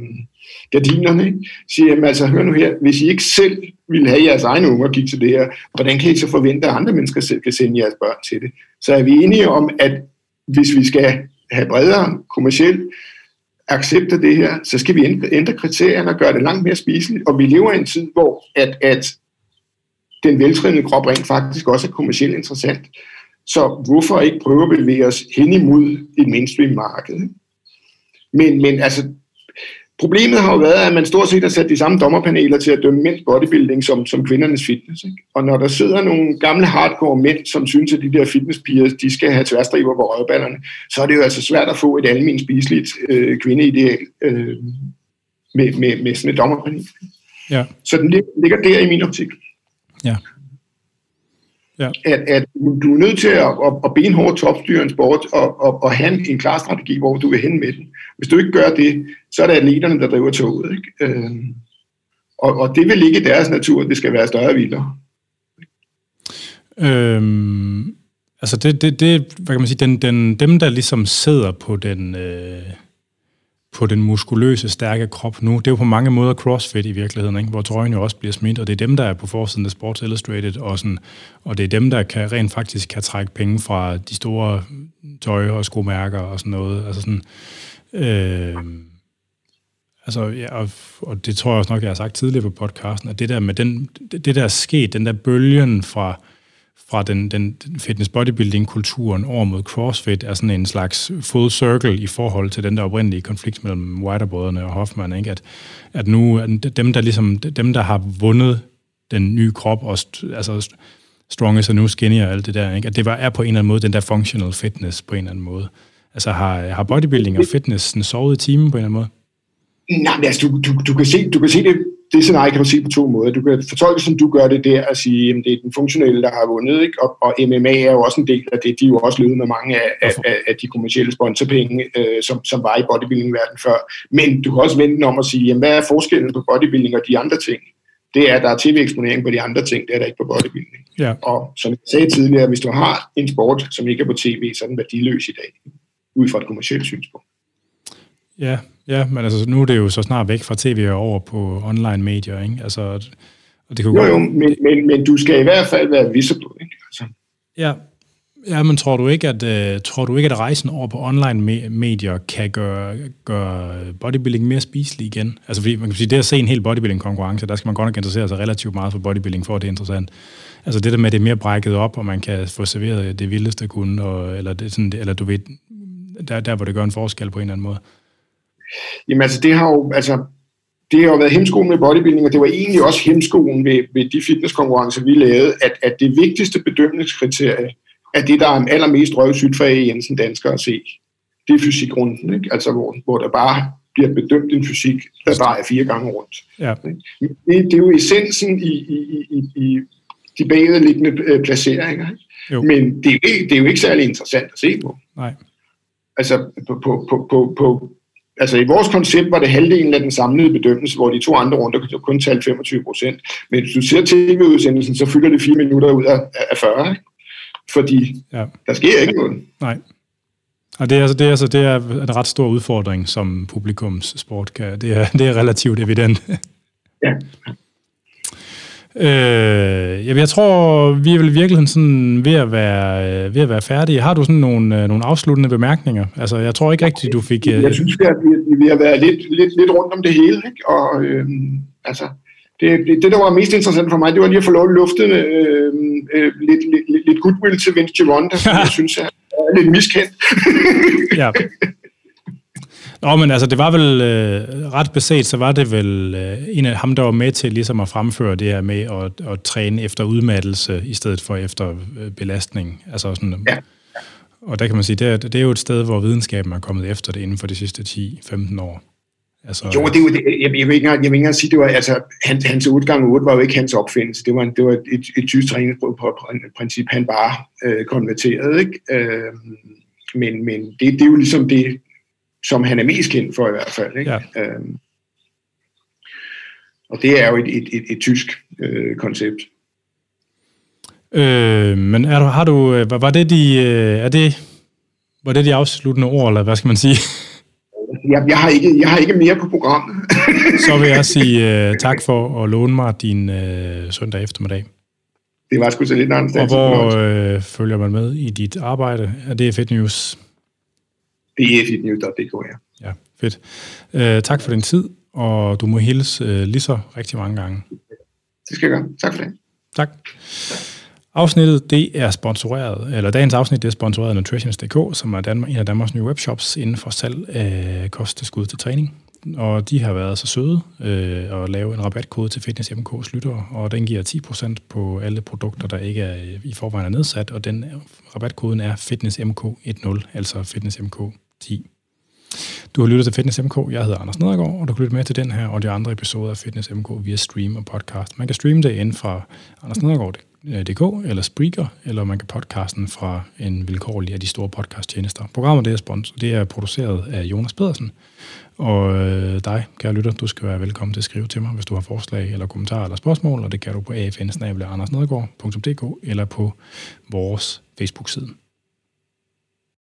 gardinerne. Ikke? Siger, jamen altså, hør nu her, hvis I ikke selv vil have jeres egne unger kigge til det her, hvordan kan I så forvente, at andre mennesker selv kan sende jeres børn til det? Så er vi enige om, at hvis vi skal have bredere kommersiel accept af det her, så skal vi ændre kriterierne og gøre det langt mere spiseligt. Og vi lever i en tid, hvor at, at den veltrænede krop rent faktisk også er kommercielt interessant. Så hvorfor ikke prøve at bevæge os hen imod et mainstream marked? Men, men altså, Problemet har jo været, at man stort set har sat de samme dommerpaneler til at dømme mænds bodybuilding som, som kvindernes fitness. Ikke? Og når der sidder nogle gamle hardcore mænd, som synes, at de der fitnesspiger, de skal have tværstriber på røvballerne, så er det jo altså svært at få et almindeligt spiseligt øh, kvindeideal øh, med, med, med sådan et dommerpanel. Ja. Så den ligger der i min optik. Ja. Ja. At, at du er nødt til at, at, at benhårdt topstyre en sport og, og, og have en klar strategi, hvor du vil hen med den. Hvis du ikke gør det, så er det atleterne, der driver toget. Ikke? Øh, og, og det vil ligge i deres natur, det skal være større vildere. Øhm, altså det, det, det, hvad kan man sige, den, den, dem der ligesom sidder på den, øh, på den muskuløse, stærke krop nu. Det er jo på mange måder CrossFit i virkeligheden, ikke? hvor trøjen jo også bliver smidt, og det er dem, der er på forsiden af Sports Illustrated, og, sådan, og det er dem, der kan, rent faktisk kan trække penge fra de store tøj- og skomærker og sådan noget. Altså sådan, øh, altså, ja, og, og det tror jeg også nok, jeg har sagt tidligere på podcasten, at det der med den, det der er sket, den der bølgen fra fra den, den fitness bodybuilding-kulturen over mod CrossFit er sådan en slags full circle i forhold til den der oprindelige konflikt mellem Whitebrødrene og Hoffman, ikke? At, at nu at dem, der ligesom, dem, der har vundet den nye krop, og st- altså strongest og nu skinny og alt det der, ikke? at det var, er på en eller anden måde den der functional fitness på en eller anden måde. Altså har, har bodybuilding og fitness sådan, sovet i timen på en eller anden måde? Nej, men altså, du, du, du, kan se, du kan se det det scenarie kan du se på to måder. Du kan fortolke, som du gør det der, at sige, at det er den funktionelle, der har vundet, ikke? Og, og MMA er jo også en del af det. De er jo også løbet med mange af, af, af, af de kommersielle sponsorpenge, øh, som, som var i bodybuilding-verdenen før. Men du kan også vente om at sige, jamen, hvad er forskellen på bodybuilding og de andre ting? Det er, at der er tv-eksponering på de andre ting, det er der ikke på bodybuilding. Ja. Og som jeg sagde tidligere, hvis du har en sport, som ikke er på tv, så er den værdiløs i dag, ud fra et kommersielt synspunkt. Ja, ja, men altså, nu er det jo så snart væk fra tv og over på online medier, ikke? Altså, og det kunne jo, jo, men, men, men du skal i hvert fald være visible, ikke? Altså. Ja, Ja, men tror du ikke, at uh, tror du ikke, at rejsen over på online medier kan gøre, gøre bodybuilding mere spiselig igen? Altså, fordi man kan sige, det at se en hel bodybuilding-konkurrence, der skal man godt nok interessere sig relativt meget for bodybuilding, for at det er interessant. Altså det der med, at det er mere brækket op, og man kan få serveret det vildeste kun, og, eller, det, sådan, eller du ved, der, der hvor det gør en forskel på en eller anden måde. Jamen altså, det har jo, altså, det har jo været hemskoen med bodybuilding, og det var egentlig også hemskoen ved, ved de fitnesskonkurrencer, vi lavede, at, at det vigtigste bedømningskriterie er det, der er allermest røvsygt for A. Jensen dansker at se. Det er fysikrunden, ikke? Altså, hvor, hvor der bare bliver bedømt en fysik, der drejer fire gange rundt. Ja. Det, det er jo essensen i, i, i, i de bagvedliggende øh, placeringer. Jo. Men det er, det er jo ikke særlig interessant at se på. Nej. Altså på, på, på, på, på altså i vores koncept var det halvdelen af den samlede bedømmelse, hvor de to andre runder kun talte 25 procent. Men hvis du ser tv-udsendelsen, så fylder det fire minutter ud af, 40, ikke? fordi ja. der sker ikke noget. Nej. Og det er, altså, det, er, altså, det er en ret stor udfordring, som publikums sport kan. Det er, det er relativt evident. ja. Øh, jeg tror, vi er vel i virkeligheden sådan ved at være, øh, ved at være færdige. Har du sådan nogle, øh, nogle afsluttende bemærkninger? Altså, jeg tror ikke rigtigt, du fik... Øh... Jeg synes, at vi, vi har været lidt, lidt, lidt rundt om det hele, ikke? Og øh, altså, det, det, det, der var mest interessant for mig, det var lige at få lov at lufte øh, øh, lidt, lidt, lidt goodwill til Vince Gironda, som jeg synes er, er lidt miskendt. ja. Nå, men altså, det var vel øh, ret beset, så var det vel øh, en af ham, der var med til ligesom at fremføre det her med at, at træne efter udmattelse, i stedet for efter øh, belastning. Altså sådan, ja. Og der kan man sige, det er, det er jo et sted, hvor videnskaben er kommet efter det inden for de sidste 10-15 år. Altså, jo, det er jo, det, jeg, jeg, vil ikke jeg vil ikke engang sige, det var, altså, hans, hans 8 gange 8 var jo ikke hans opfindelse. Det var, det var et, et tysk træningsprincip, han bare øh, konverterede. Ikke? Øh, men men det, det er jo ligesom det, som han er mest kendt for i hvert fald. Ikke? Ja. Øhm, og det er jo et, et, et, et tysk øh, koncept. Øh, men er du, har du, øh, var det de, øh, er det, var det de afsluttende ord, eller hvad skal man sige? Jeg, jeg, har, ikke, jeg har ikke mere på programmet. Så vil jeg sige uh, tak for at låne mig din uh, søndag eftermiddag. Det var sgu så lidt andet. Og hvor uh, følger man med i dit arbejde? Er det Fedt News? Det fitnews.dk, ja. Ja, fedt. Uh, tak for din tid, og du må hilse uh, lige så rigtig mange gange. Det skal jeg gøre. Tak for det. Tak. Afsnittet det er sponsoreret, eller dagens afsnit det er sponsoreret af Nutritions.dk, som er Danmark, en af Danmarks nye webshops inden for salg af kosttilskud til træning. og de har været så søde øh, at lave en rabatkode til Fitness MK's lyttere, og den giver 10% på alle produkter, der ikke er i forvejen er nedsat, og den rabatkoden er Fitness MK10, altså Fitness 10. Du har lyttet til Fitness MK. Jeg hedder Anders Nedergaard, og du kan lytte med til den her og de andre episoder af Fitness MK via stream og podcast. Man kan streame det ind fra andersnedergaard.dk eller Spreaker, eller man kan podcasten fra en vilkårlig af de store podcasttjenester. Programmet det er, sponsor, det er produceret af Jonas Pedersen, og øh, dig, kære lytter, du skal være velkommen til at skrive til mig, hvis du har forslag eller kommentarer eller spørgsmål, og det kan du på afn eller på vores Facebook-side.